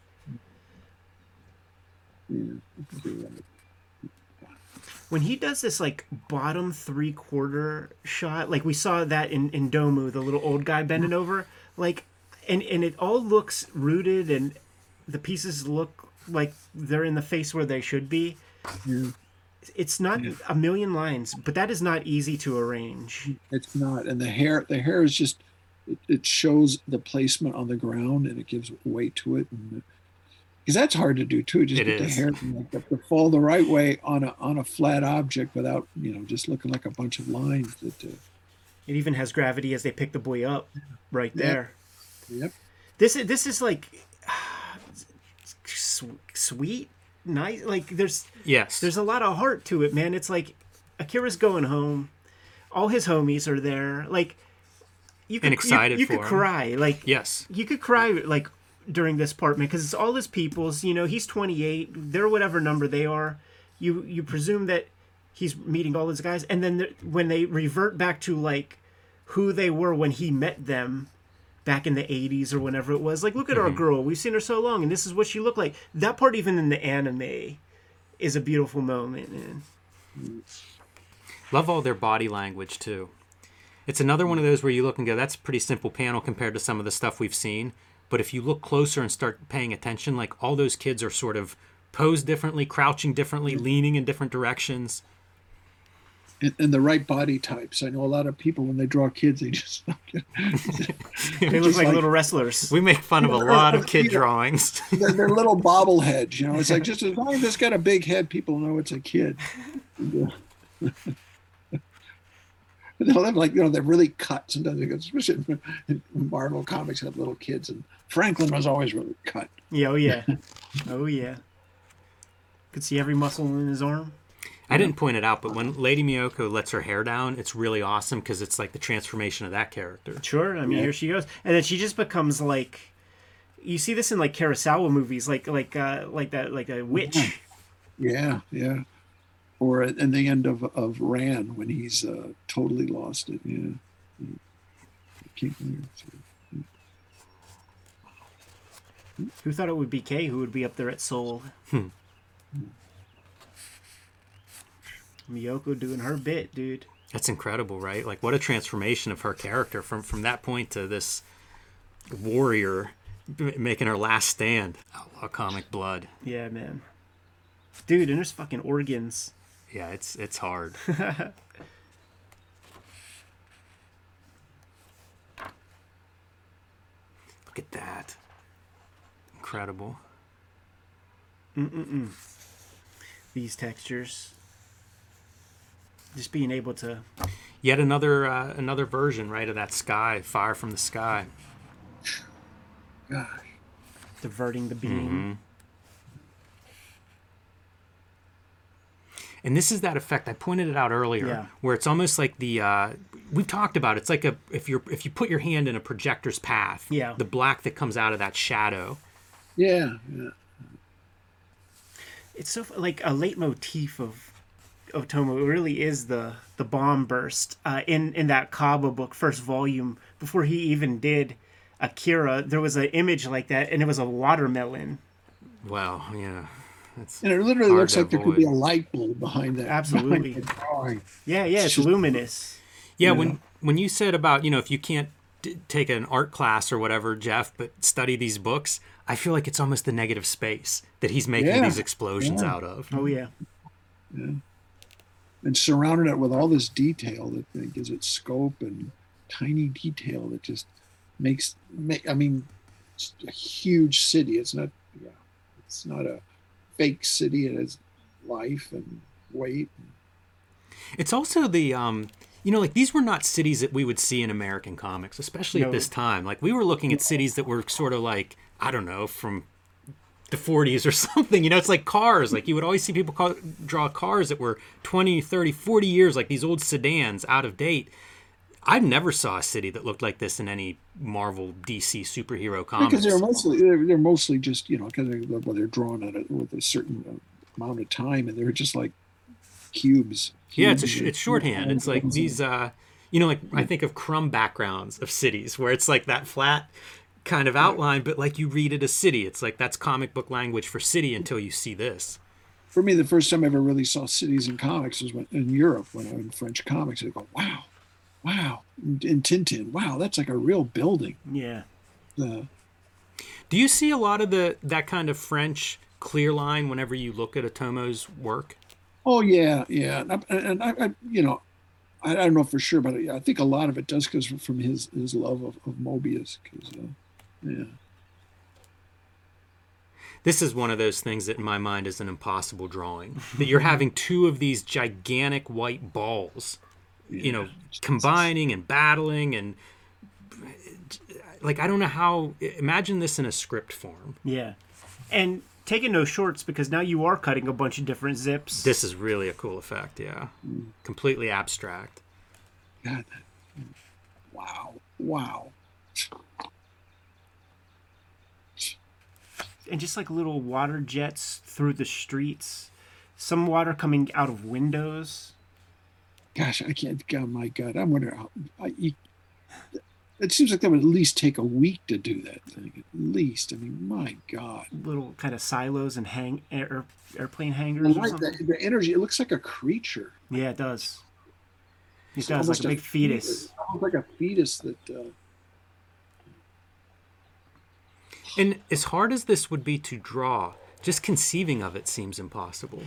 When he does this like bottom three quarter shot, like we saw that in, in Domu, the little old guy bending over, like and and it all looks rooted and the pieces look like they're in the face where they should be. Yeah. It's not yeah. a million lines, but that is not easy to arrange. It's not, and the hair the hair is just it, it shows the placement on the ground and it gives weight to it, because that's hard to do too. Just it get is. the hair like, to fall the right way on a on a flat object without you know just looking like a bunch of lines. That uh, it even has gravity as they pick the boy up, right there. Yep. yep. This is this is like sweet, nice. Like there's yes, there's a lot of heart to it, man. It's like Akira's going home. All his homies are there. Like you could and excited you, you could him. cry. Like yes, you could cry like during this part, man, because it's all his people's. You know, he's 28. They're whatever number they are. You you presume that he's meeting all his guys, and then when they revert back to like who they were when he met them back in the 80s or whenever it was. Like look at mm-hmm. our girl. We've seen her so long and this is what she looked like. That part even in the anime is a beautiful moment man. Love all their body language too. It's another one of those where you look and go that's a pretty simple panel compared to some of the stuff we've seen. But if you look closer and start paying attention like all those kids are sort of posed differently crouching differently leaning in different directions and, and, the right body types. I know a lot of people when they draw kids, they just they look like, like, little wrestlers. We make fun of a lot of kid drawings. they're, they're, little bobbleheads, you know. It's like just as long as it's got a big head, people know it's a kid. They'll have like you know they're really cut sometimes, especially in Marvel comics have little kids, and Franklin was always really cut. Yeah, oh yeah, oh yeah. Could see every muscle in his arm. I didn't point it out, but when Lady Miyako lets her hair down, it's really awesome because it's like the transformation of that character. Sure, I mean yeah. here she goes, and then she just becomes like, you see this in like Kurosawa movies, like like uh, like that like a witch. Yeah, yeah. Or at, in the end of of Ran when he's uh, totally lost it. Yeah. Who thought it would be Kay who would be up there at SOL? Hmm. Miyako doing her bit, dude. That's incredible, right? Like what a transformation of her character from from that point to this warrior making her last stand. a comic blood. Yeah, man. Dude, and there's fucking organs. Yeah, it's it's hard. Look at that. Incredible. Mm-mm-mm. These textures just being able to yet another uh, another version right of that sky fire from the sky gosh diverting the beam. And this is that effect I pointed it out earlier, Yeah. where it's almost like the uh, we've talked about. It's like a if you're if you put your hand in a projector's path, Yeah. the black that comes out of that shadow. Yeah, yeah. It's so like a leitmotif of Otomo. It really is the the bomb burst uh, in in that Kaba book, first volume. Before he even did Akira, there was an image like that, and it was a watermelon. Wow, yeah, that's And it literally looks to like there could be a light bulb behind that. Absolutely. behind. Yeah, yeah, it's just- luminous. yeah. Yeah. When when you said about you know if you can't d- take an art class or whatever, Geof, but study these books, I feel like it's almost the negative space that he's making Yeah. these explosions Yeah. out of. Oh yeah, And surrounded it with all this detail that, that gives it scope and tiny detail that just makes make I mean it's a huge city. It's not yeah, it's not a fake city. It has life and weight. It's also the um you know like these were not cities that we would see in American comics, especially No. at this time. Like we were looking at cities that were sort of like I don't know from the 40s or something. You know, it's like cars. Like you would always see people call, draw cars that were 20, 30, 40 years like these old sedans out of date. I've never saw a city that looked like this in any Marvel DC superhero comics. Because they're mostly they're, they're mostly just you know because they're, well, they're drawn on it with a certain amount of time and they're just like cubes. Yeah, it's a, Cubes it's shorthand. It's like these, uh, you know, like I think of Crumb backgrounds of cities where it's like that flat kind of outline, but like you read it as city. It's like that's comic book language for city until you see this. for me, the first time I ever really saw cities in comics was when, in Europe when I was in French comics. I go, wow, wow, in, in Tintin, wow, that's like a real building. yeah. Uh, Do you see a lot of the that kind of French clear line whenever you look at Otomo's work? oh yeah, yeah, and I, and I, I you know, I, I don't know for sure, but I, I think a lot of it does because from his his love of, of Moebius. Because uh, yeah, This is one of those things that in my mind is an impossible drawing. that you're having two of these gigantic white balls, you know, combining and battling and like I don't know how imagine this in a script form. Yeah. And taking no shorts because now you are cutting a bunch of different zips. This is really a cool effect, yeah. Completely abstract. God, wow, wow. And just like little water jets through the streets. Some water coming out of windows. Gosh, I can't. God, my God, I'm wondering how. I, you, it seems like that would at least take a week to do that thing. At least, I mean, my God. Little kind of silos and hang air, airplane hangars. I like that. The energy. It looks like a creature. Yeah, it does. It It's does, like a big fetus. Almost like a fetus that. Uh, And as hard as this would be to draw, just conceiving of it seems impossible.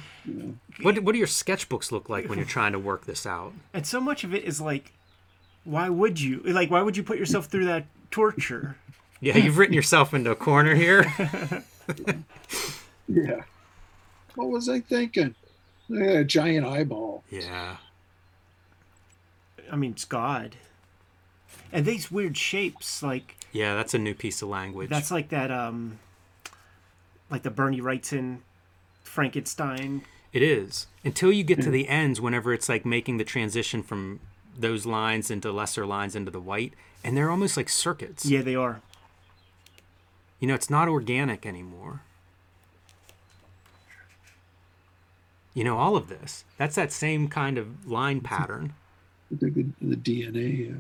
What what do your sketchbooks look like when you're trying to work this out? And so much of it is like, why would you? Like, why would you put yourself through that torture? Yeah, you've written yourself into a corner here. yeah. What was I thinking? Yeah, a giant eyeball. Yeah. I mean, it's God. And these weird shapes, like Yeah, that's a new piece of language. that's like that, um, like the Bernie Wrightson Frankenstein. It is. Until you get to the ends, whenever it's like making the transition from those lines into lesser lines into the white, and they're almost like circuits. Yeah, they are. You know, it's not organic anymore. You know, all of this. That's that same kind of line pattern. I think the, the DNA. Uh,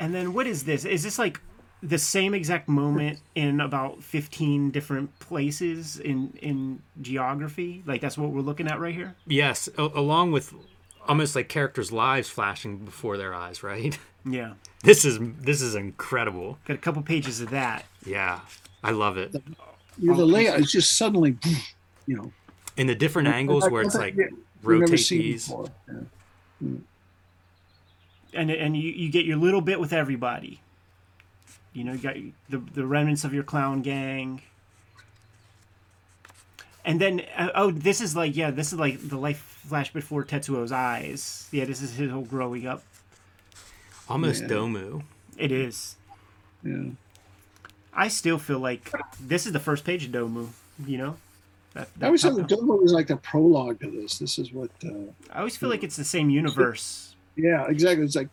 And then what is this? Is this like the same exact moment in about 15 different places in in geography? Like that's what we're looking at right here? Yes, a- along with almost like characters' lives flashing before their eyes, right? Yeah. This is this is incredible. Got a couple pages of that. Yeah. I love it. you know, the oh, layout is just suddenly, you know, In the different angles where it's like Yeah, rotate these. before. Yeah. Hmm. And and you, you get your little bit with everybody. You know, you got the the remnants of your clown gang. And then uh, oh, this is like yeah, this is like the life flash before Tetsuo's eyes. Yeah, this is his whole growing up. Almost Yeah. Domu. It is. Yeah. I still feel like this is the first page of Domu. You know. That, I always thought down. Domu was like the prologue to this. This is what. Uh, I always feel like it's the same universe. Yeah, exactly. It's like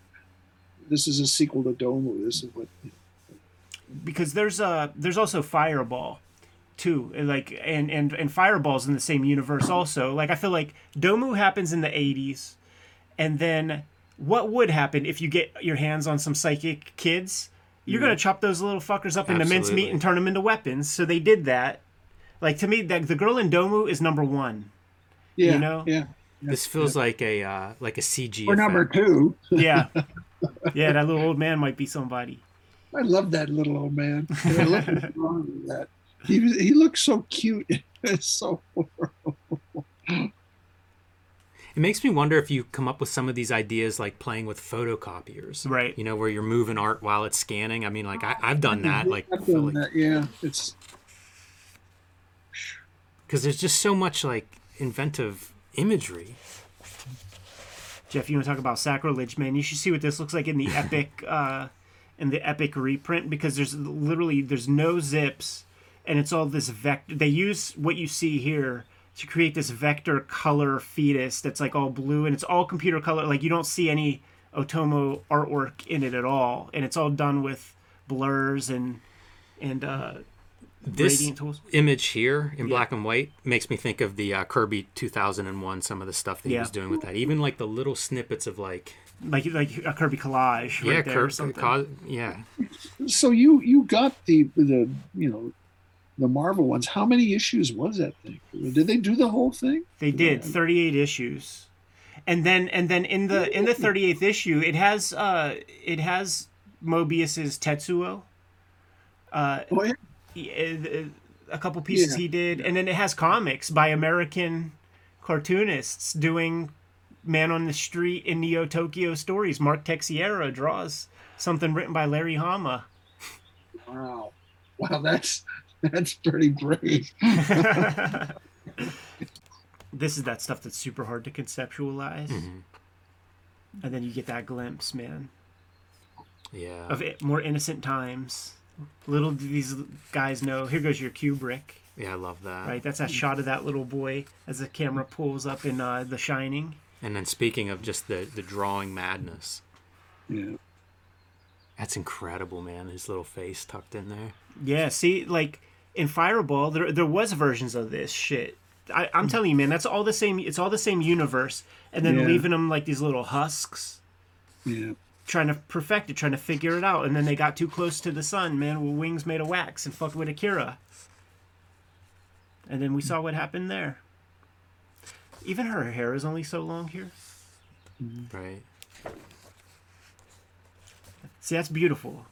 this is a sequel to Domu. This is what. because there's uh there's also Fireball too like and and and Fireball's in the same universe also like I feel like Domu happens in the 80s and then what would happen if you get your hands on some psychic kids you're gonna chop those little fuckers up into mincemeat Absolutely. and turn them into weapons so they did that like to me that the girl in Domu is number one Yeah. know? Yeah. This feels like a uh, like a CG. Or number two. yeah yeah that little old man might be somebody I love that little old man. I love what's wrong with that. He was, he looks so cute. It's so It makes me wonder if you come up with some of these ideas like playing with photocopiers, Right. You know, where you're moving art while it's scanning. I mean, like I, I've done that, like I've for, done that. Yeah, it's because there's just so much like inventive imagery. Geof, you want to talk about sacrilege, man? You should see what this looks like in the epic, uh, in the epic reprint because there's literally there's no zips, and it's all this vector. They use what you see here to create this vector color fetus that's like all blue, and it's all computer color. Like you don't see any Otomo artwork in it at all, and it's all done with blurs and and uh, This tools. image here in Yeah. black and white makes me think of the uh, Kirby 2001. Some of the stuff that he was doing with that, even like the little snippets of like Like like a Kirby collage, yeah, right there, or Kirby, something. yeah. so you you got the the you know the Marvel ones. How many issues was that thing? Did they do the whole thing? They did Yeah. 38 issues. And then and then in the in the 38th issue it has uh it has Moebius's Tetsuo. Uh Oh yeah. Y- uh, a couple pieces Yeah. he did and then it has comics by American cartoonists doing Man on the Street in Neo Tokyo stories. Mark Texeira draws something written by Larry Hama. Wow. Wow, that's that's pretty brave. this is that stuff that's super hard to conceptualize. Mhm. And then you get that glimpse, man. Yeah. of it, more innocent times. Little do these guys know. Here goes your Kubrick, Yeah, I love that. right? That's that shot of that little boy as the camera pulls up in uh, The Shining. And then speaking of just the the drawing madness, Yeah. that's incredible, man. His little face tucked in there. Yeah, see, like in Fireball, there there was versions of this shit. I, I'm telling you, man, that's all the same. It's all the same universe, and then Yeah. leaving them like these little husks, Yeah. Trying to perfect it, trying to figure it out, and then they got too close to the sun, man, with wings made of wax, and fucked with Akira. And then we saw what happened there. Even her hair is only so long here. Mm-hmm. Right. See, that's beautiful.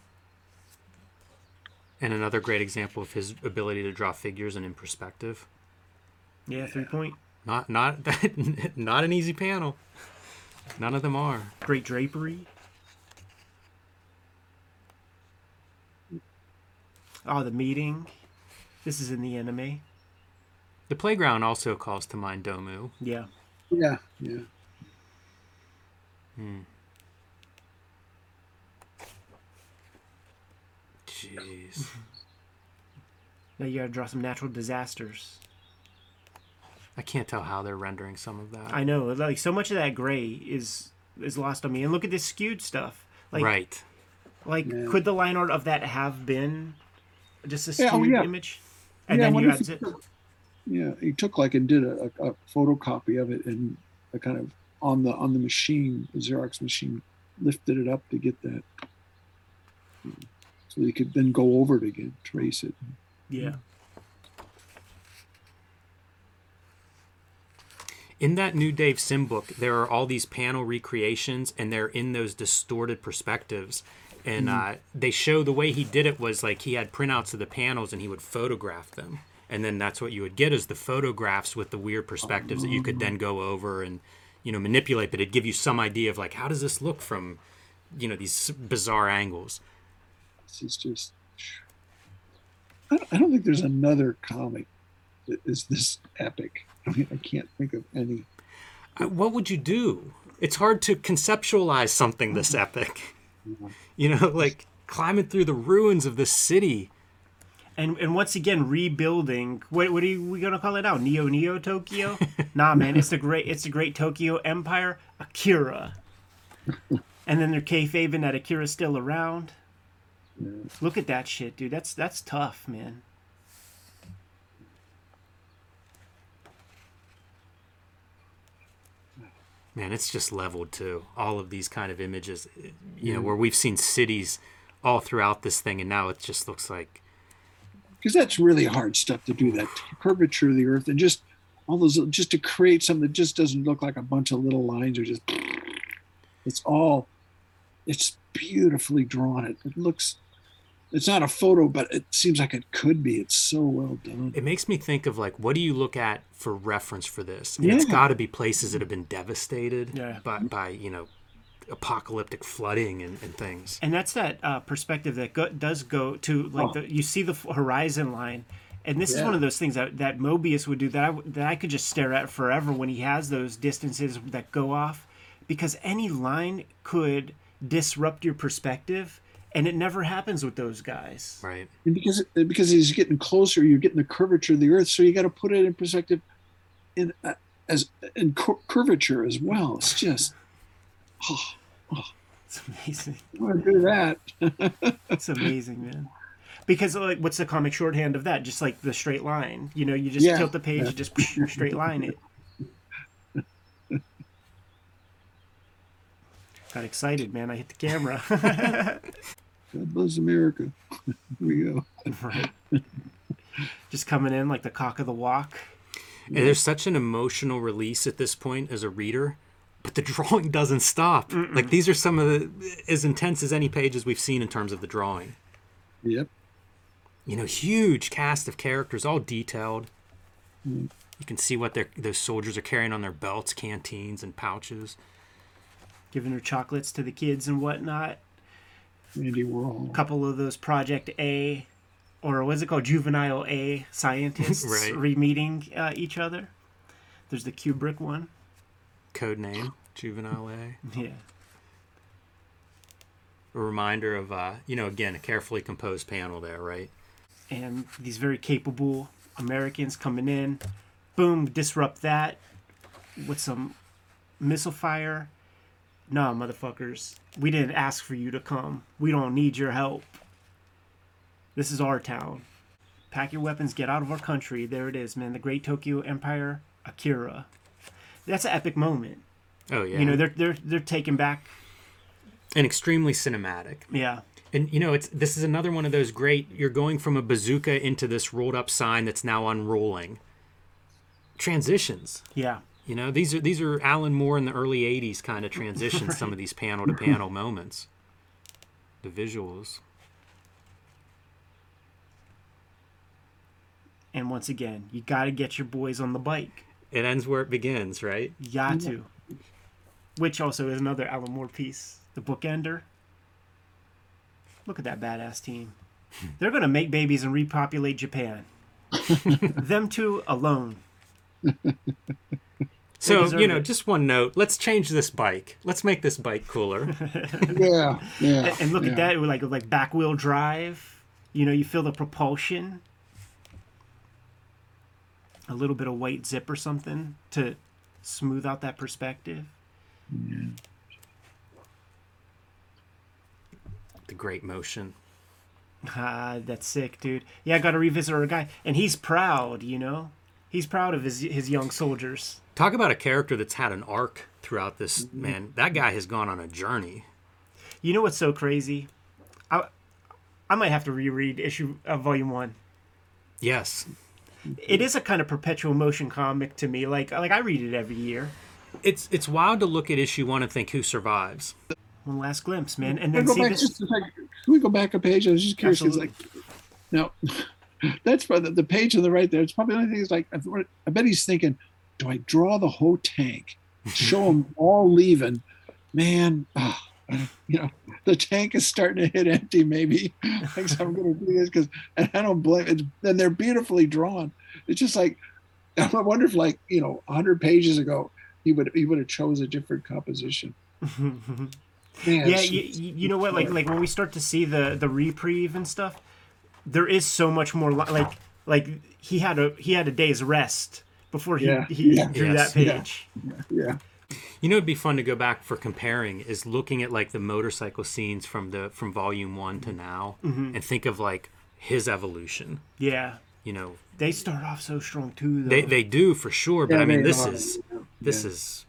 And another great example of his ability to draw figures and in perspective. Yeah, three point. Not not that not an easy panel. None of them are. Great drapery. Oh, the meeting. This is in the anime. The playground also calls to mind Domu. Yeah. Yeah. Yeah. Hmm. Jeez. Now you gotta draw some natural disasters. I can't tell how they're rendering some of that. I know, like so much of that gray is is lost on me. And look at this skewed stuff. Like, right. like Yeah. could the line art of that have been just a Yeah, oh, yeah. image? And Yeah, then you wonder if he it. took- Yeah, he took like and did a, a, a photocopy of it and a kind of on the on the machine, the Xerox machine, lifted it up to get that, so he could then go over it again, trace it. Yeah. In that new Dave Sim book, there are all these panel recreations, and they're in those distorted perspectives. And uh, they show the way he did it was like he had printouts of the panels, and he would photograph them, and then that's what you would get is the photographs with the weird perspectives that you could then go over and you know manipulate. But it'd give you some idea of like how does this look from you know these bizarre angles. This is just. I don't, I don't think there's another comic that is this epic. I mean, I can't think of any. Uh, What would you do? It's hard to conceptualize something this epic. You know, like climbing through the ruins of the city. And and once again rebuilding. What what are we gonna call it now? Neo Neo Tokyo? nah, man, it's the great it's the great Tokyo Empire, Akira. and then they're kayfabing that Akira's still around. Look at that shit, dude. That's that's tough, man. Man, it's just leveled too. All of these kind of images, eh, you know, mm-hmm. where we've seen cities all throughout this thing, and now it just looks like because that's really hard stuff to do that curvature of the earth and just all those just to create something that just doesn't look like a bunch of little lines or just it's all it's beautifully drawn it, it looks it's not a photo but it seems like it could be it's so well done it makes me think of like what do you look at for reference for this yeah. it's got to be places that have been devastated yeah. by, by you know apocalyptic flooding and, and things. And that's that uh, perspective that go, does go to like oh. the, you see the horizon line, and this yeah. is one of those things that, that Moebius would do that I, that I could just stare at forever when he has those distances that go off, because any line could disrupt your perspective. And it never happens with those guys, right? And because because he's getting closer, you're getting the curvature of the Earth, so you got to put it in perspective, in uh, as in curvature as well. It's just oh, oh. It's amazing. I want to do that. it's amazing, man. Because like, what's the comic shorthand of that? Just like the straight line. You know, you just yeah. tilt the page, yeah. you just straight line it. Got excited, man. I hit the camera. God bless America. Here we go. Right. Just coming in like the cock of the walk. And there's such an emotional release at this point as a reader but the drawing doesn't stop. Mm-mm. Like these are some of the as intense as any pages we've seen in terms of the drawing. Yep. You know, huge cast of characters, all detailed. Mm. You can see what their those soldiers are carrying on their belts, canteens, and pouches. Giving their chocolates to the kids and whatnot. Andy Warhol. A couple of those Project A, or what's it called, Juvenile A scientists right. re-meeting uh, each other. There's the Kubrick one code name, Juvenile A. Yeah. A reminder of, uh, you know, again, a carefully composed panel there, right? And these very capable Americans coming in, boom, disrupt that with some missile fire. Nah, motherfuckers, we didn't ask for you to come. We don't need your help. This is our town. Pack your weapons, get out of our country. There it is, man. The Great Tokyo Empire, Akira that's an epic moment. Oh yeah. You know, they're they're they're taken back. And extremely cinematic. Yeah. And you know, it's this is another one of those great. You're going from a bazooka into this rolled up sign that's now unrolling. Transitions. Yeah. You know, these are these are Alan Moore in the early '80s kind of transitions. right. Some of these panel to panel moments. The visuals. And once again, you got to get your boys on the bike. It ends where it begins, right? Yatu. Which also is another Alan Moore piece. The Bookender. Look at that badass team. They're going to make babies and repopulate Japan. Them two alone. So, you know, it. just one note. Let's change this bike. Let's make this bike cooler. yeah, yeah. And, and look yeah. at that, like like back wheel drive. You know, you feel the propulsion a little bit of white zip or something to smooth out that perspective. Yeah. The great motion. Ah, that's sick, dude. Yeah, I got to revisit our guy, and he's proud. You know, he's proud of his his young soldiers. Talk about a character that's had an arc throughout this mm-hmm. man. That guy has gone on a journey. You know what's so crazy? I I might have to reread issue uh, volume one. Yes, it is a kind of perpetual motion comic to me. Like like I read it every year. It's it's wild to look at issue one and think who survives. One last glimpse, man, and then see back, this. Just, can we go back a page? I was just curious. Like, now, that's the, the page on the right there. It's probably the only thing is like I bet he's thinking, do I draw the whole tank, show them all leaving? Man, oh, you know, the tank is starting to hit empty. Maybe like so I'm going to do this because, and I don't blame. It's and they're beautifully drawn. It's just like I wonder if, like you know, 100 pages ago, he would he would have chose a different composition. Man, yeah, you, you know what? Like like when we start to see the the reprieve and stuff, there is so much more li- like like he had a he had a day's rest before he Yeah, he yeah. drew Yes. that page. yeah. You know, it'd be fun to go back for comparing is looking at like the motorcycle scenes from the from volume one to now, mm-hmm. and think of like his evolution. Yeah, You know, they start off so strong too. Though. they they do for sure, but Yeah, I mean, this is this yeah. is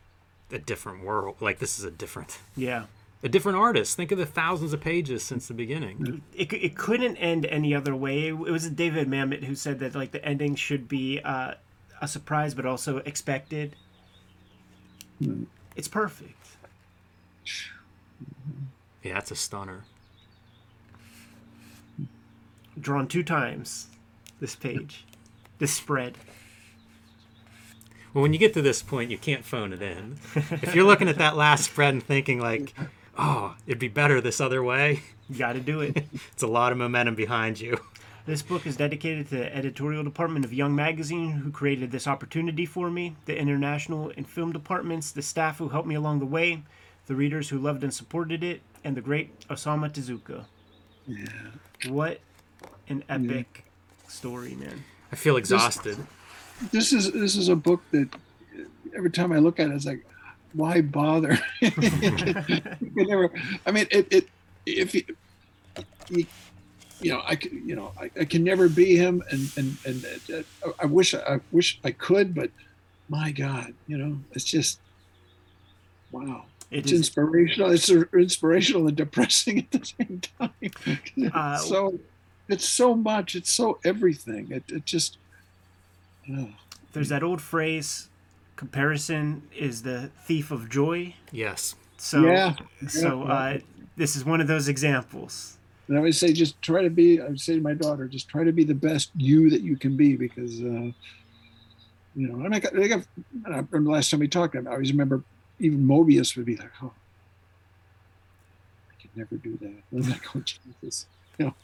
a different world. Like this is a different yeah. A different artist. Think of the thousands of pages since the beginning. It, it couldn't end any other way. It was David Mamet who said that like the ending should be uh, a surprise, but also expected. It's perfect. Yeah, that's a stunner. Drawn two times. This page, this spread. Well, when you get to this point, you can't phone it in. if you're looking at that last spread and thinking like, "Oh, it'd be better this other way," You got to do it. it's a lot of momentum behind you. This book is dedicated to the editorial department of Young Magazine, who created this opportunity for me, the international and film departments, the staff who helped me along the way, the readers who loved and supported it, and the great Osamu Tezuka. Yeah. What an epic story, man. I feel exhausted. This is this is a book that every time I look at it, it's like, why bother? You can never. I mean, it. it if you, you, you know, I can, you know, I, I can never be him, and and and uh, I wish I wish I could, but my God, you know, it's just wow. It It's is inspirational. It's inspirational and depressing at the same time. It's Uh, so it's so much. It's so everything. It it just. uh, there's that old phrase comparison is the thief of joy. Yes. So Yeah, so yeah. uh, this is one of those examples. And I would say, just try to be. I would say to my daughter, just try to be the best you that you can be, because uh, you know. I mean, I got, I got, I remember the last time we talked, I always remember even Moebius would be like, "Oh, I could never do that." I'm like, "Oh, Jesus," you know.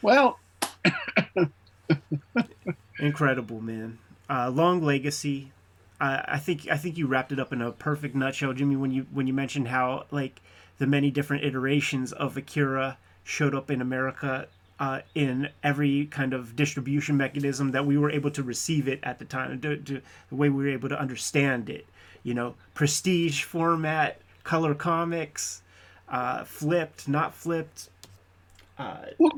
Well, Incredible, man. Uh, long legacy. I think I think you wrapped it up in a perfect nutshell, Jimmy. When you when you mentioned how like the many different iterations of Akira showed up in America uh, in every kind of distribution mechanism that we were able to receive it at the time, to, to the way we were able to understand it. You know, prestige format, color comics, uh, flipped, not flipped. Uh, well,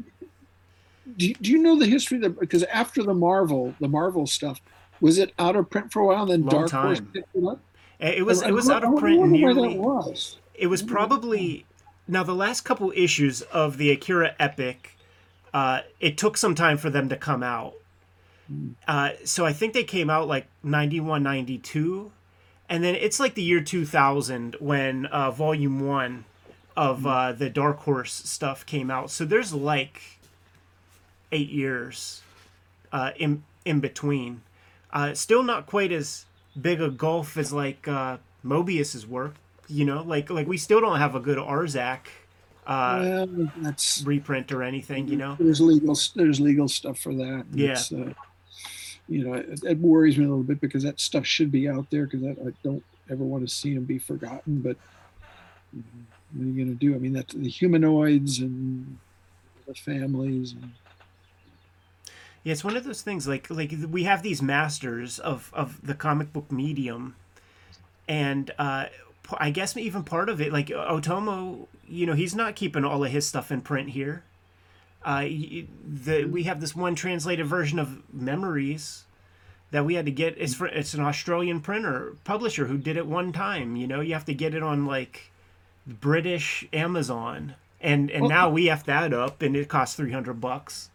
do you, do you know the history the because after the Marvel, the Marvel stuff, was it out of print for a while, and then Long Dark Horse picked it up? it was I- it was I out of print nearly. was. It was probably now the last couple issues of the Akira epic. Uh, it took some time for them to come out. Uh, so I think they came out like 91, 92. And then it's like the year 2000 when uh, volume one of uh, the Dark Horse stuff came out. So there's like eight years uh, in, in between. Uh, still not quite as big a gulf as like uh, Moebius's work. You know, like like we still don't have a good Arzak uh, well, that's reprint or anything. You know, there's legal there's legal stuff for that. Yeah. uh, you know, it, it worries me a little bit because that stuff should be out there because I, I don't ever want to see them be forgotten. But what are you going to do? I mean, that's the humanoids and the families. And, Yeah, it's one of those things like like we have these masters of of the comic book medium, and uh, I guess even part of it, like Otomo, you know, he's not keeping all of his stuff in print here. Uh, the we have this one translated version of Memories that we had to get. It's for it's an Australian printer publisher who did it one time. You know, you have to get it on like British Amazon, and and Well- now we have that up, and it costs three hundred bucks.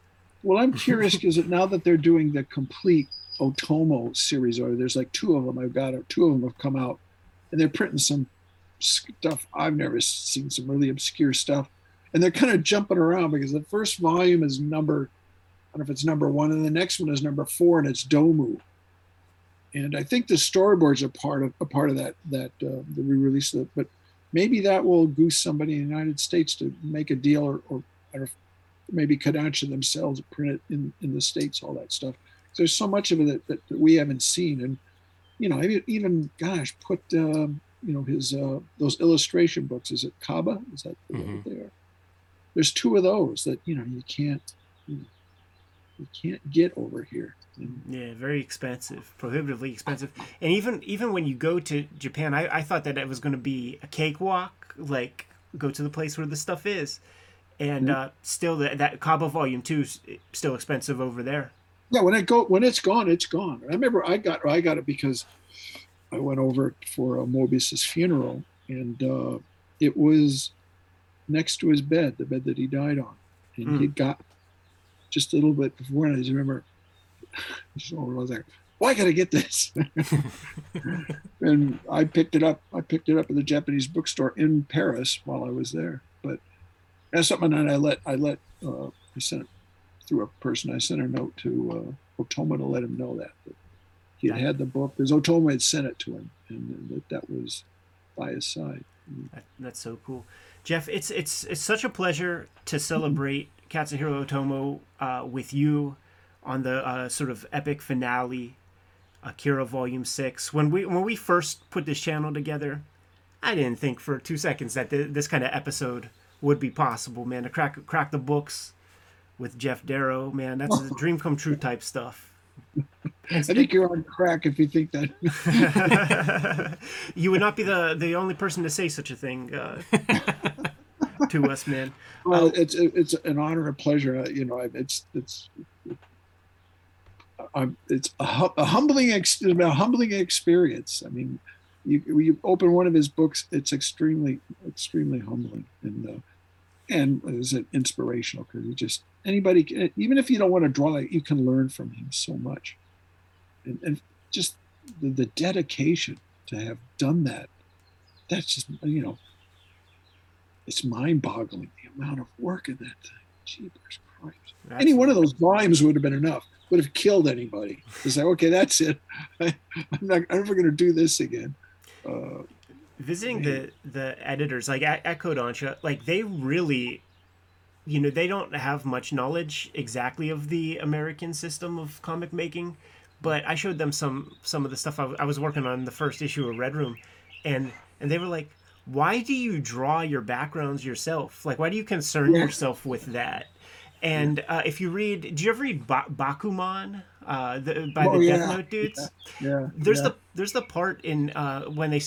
Well, I'm curious because now that they're doing the complete Otomo series, or there's like two of them I've got, or two of them have come out, and they're printing some stuff I've never seen, some really obscure stuff. And they're kind of jumping around because the first volume is number, I don't know if it's number one, and the next one is number four, and it's Domu. And I think the storyboards are part of a part of that that uh, the re-release of it. But maybe that will goose somebody in the United States to make a deal, or, or if maybe Kodansha themselves print it in, in the states, all that stuff. There's so much of it that, that, that we haven't seen, and you know, even, gosh, put um, you know his uh, those illustration books. Is it Kaba? Is that what Mhm. they are? There's two of those that you know you can't you, you can't get over here. Yeah, very expensive, prohibitively expensive. And even even when you go to Japan, I, I thought that it was going to be a cakewalk, like go to the place where the stuff is, and Mhm. uh, still that that Kaba Volume Two is still expensive over there. yeah, when it go when it's gone, it's gone. I remember I got I got it because I went over for uh, Moebius's funeral, and uh, it was next to his bed, the bed that he died on, and Mm. he got just a little bit before, and I just remember, just I was like, "Why gotta get this?" and I picked it up. I picked it up at the Japanese bookstore in Paris while I was there. But that's something that I let I let uh, I sent through a person. I sent a note to uh, Otomo to let him know that, that he had had the book because Otomo had sent it to him, and that that was by his side. That's so cool, Geof. It's it's it's such a pleasure to celebrate Katsuhiro Otomo uh, with you on the uh, sort of epic finale, Akira Volume Six. When we when we first put this channel together, I didn't think for two seconds that th- this kind of episode would be possible, man. To crack crack the books with Geof Darrow, man, that's a dream come true type stuff. I think you're on crack if you think that. you would not be the the only person to say such a thing uh, to us, man. well, it's it's an honor and pleasure. Uh, you know, it's it's. I'm, it's a, a humbling ex- a humbling experience. I mean, you you open one of his books, it's extremely extremely humbling and uh, and is it inspirational because he just anybody can- even if you don't want to draw, you can learn from him so much, and, and just the, the dedication to have done that. That's just you know it's mind-boggling the amount of work in that thing. Jeepers Christ! Any one of those volumes would have been enough. Would have killed anybody. It's like, okay, that's it. I, I'm not. I'm never going to do this again. Uh, visiting the the editors like at, Kodansha, like they really you know they don't have much knowledge exactly of the American system of comic making but I showed them some some of the stuff I, w- I was working on the first issue of Red Room and and they were like why do you draw your backgrounds yourself? Like why do you concern Yeah. yourself with that? And uh, if you read do you ever read ba- Bakuman uh, the, by Oh, the yeah. Death Note dudes yeah. there's yeah. the there's the part in uh, when they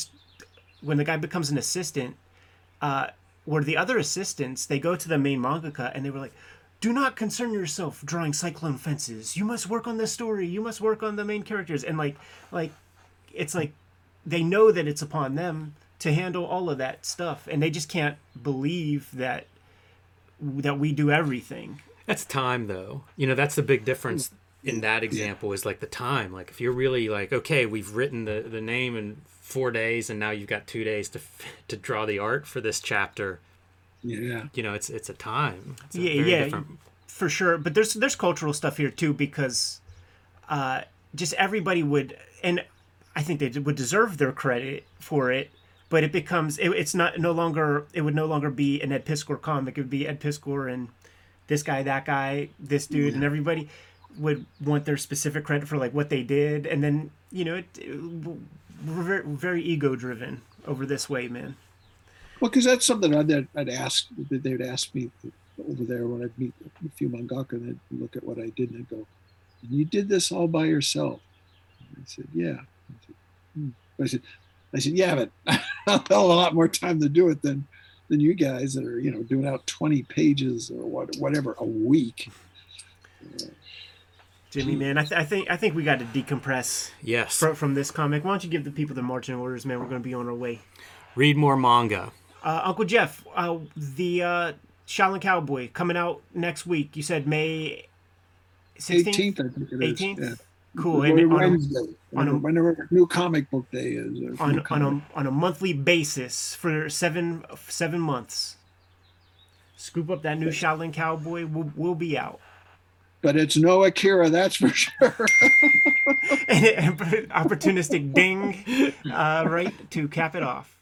when the guy becomes an assistant uh, where the other assistants they go to the main mangaka and they were like do not concern yourself drawing cyclone fences you must work on the story you must work on the main characters and like like it's like they know that it's upon them to handle all of that stuff and they just can't believe that that we do everything That's time, though. You know, that's the big difference in that example is like the time. Like, if you're really like, okay, we've written the, the name in four days, and now you've got two days to to draw the art for this chapter. yeah. You know, it's it's a time. It's a Yeah, very yeah, different- for sure. But there's there's cultural stuff here too because uh, just everybody would, and I think they would deserve their credit for it. But it becomes it, it's not no longer it would no longer be an Ed Piskor comic. It would be Ed Piskor and this guy, that guy, this dude, and everybody would want their specific credit for like what they did, and then you know it, it we're very, very ego driven over this way, man. Well, because that's something I'd, I'd ask. They'd ask me over there when I'd meet a few mangaka, and they'd look at what I did and they'd go, "You did this all by yourself." I said, "Yeah." I said, "Hmm." I said, "I said, yeah, but I'll have a lot more time to do it than than you guys that are, you know, doing out twenty pages or what, whatever a week." Jimmy, man, I, th- I think I think we got to decompress yes. from, from this comic. Why don't you give the people the marching orders, man? We're going to be on our way. Read more manga. Uh, Uncle Geof, uh, the uh, Shaolin Cowboy coming out next week. You said May 16th? Eighteenth, I think it is. 18th? Yeah. Cool. And on a, Wednesday, on a- whenever, whenever new comic book day is. on, on, a, on a monthly basis for seven seven months. Scoop up that new Shaolin Cowboy. We'll, we'll be out. But it's no Akira, that's for sure. Opportunistic ding, uh, right to cap it off.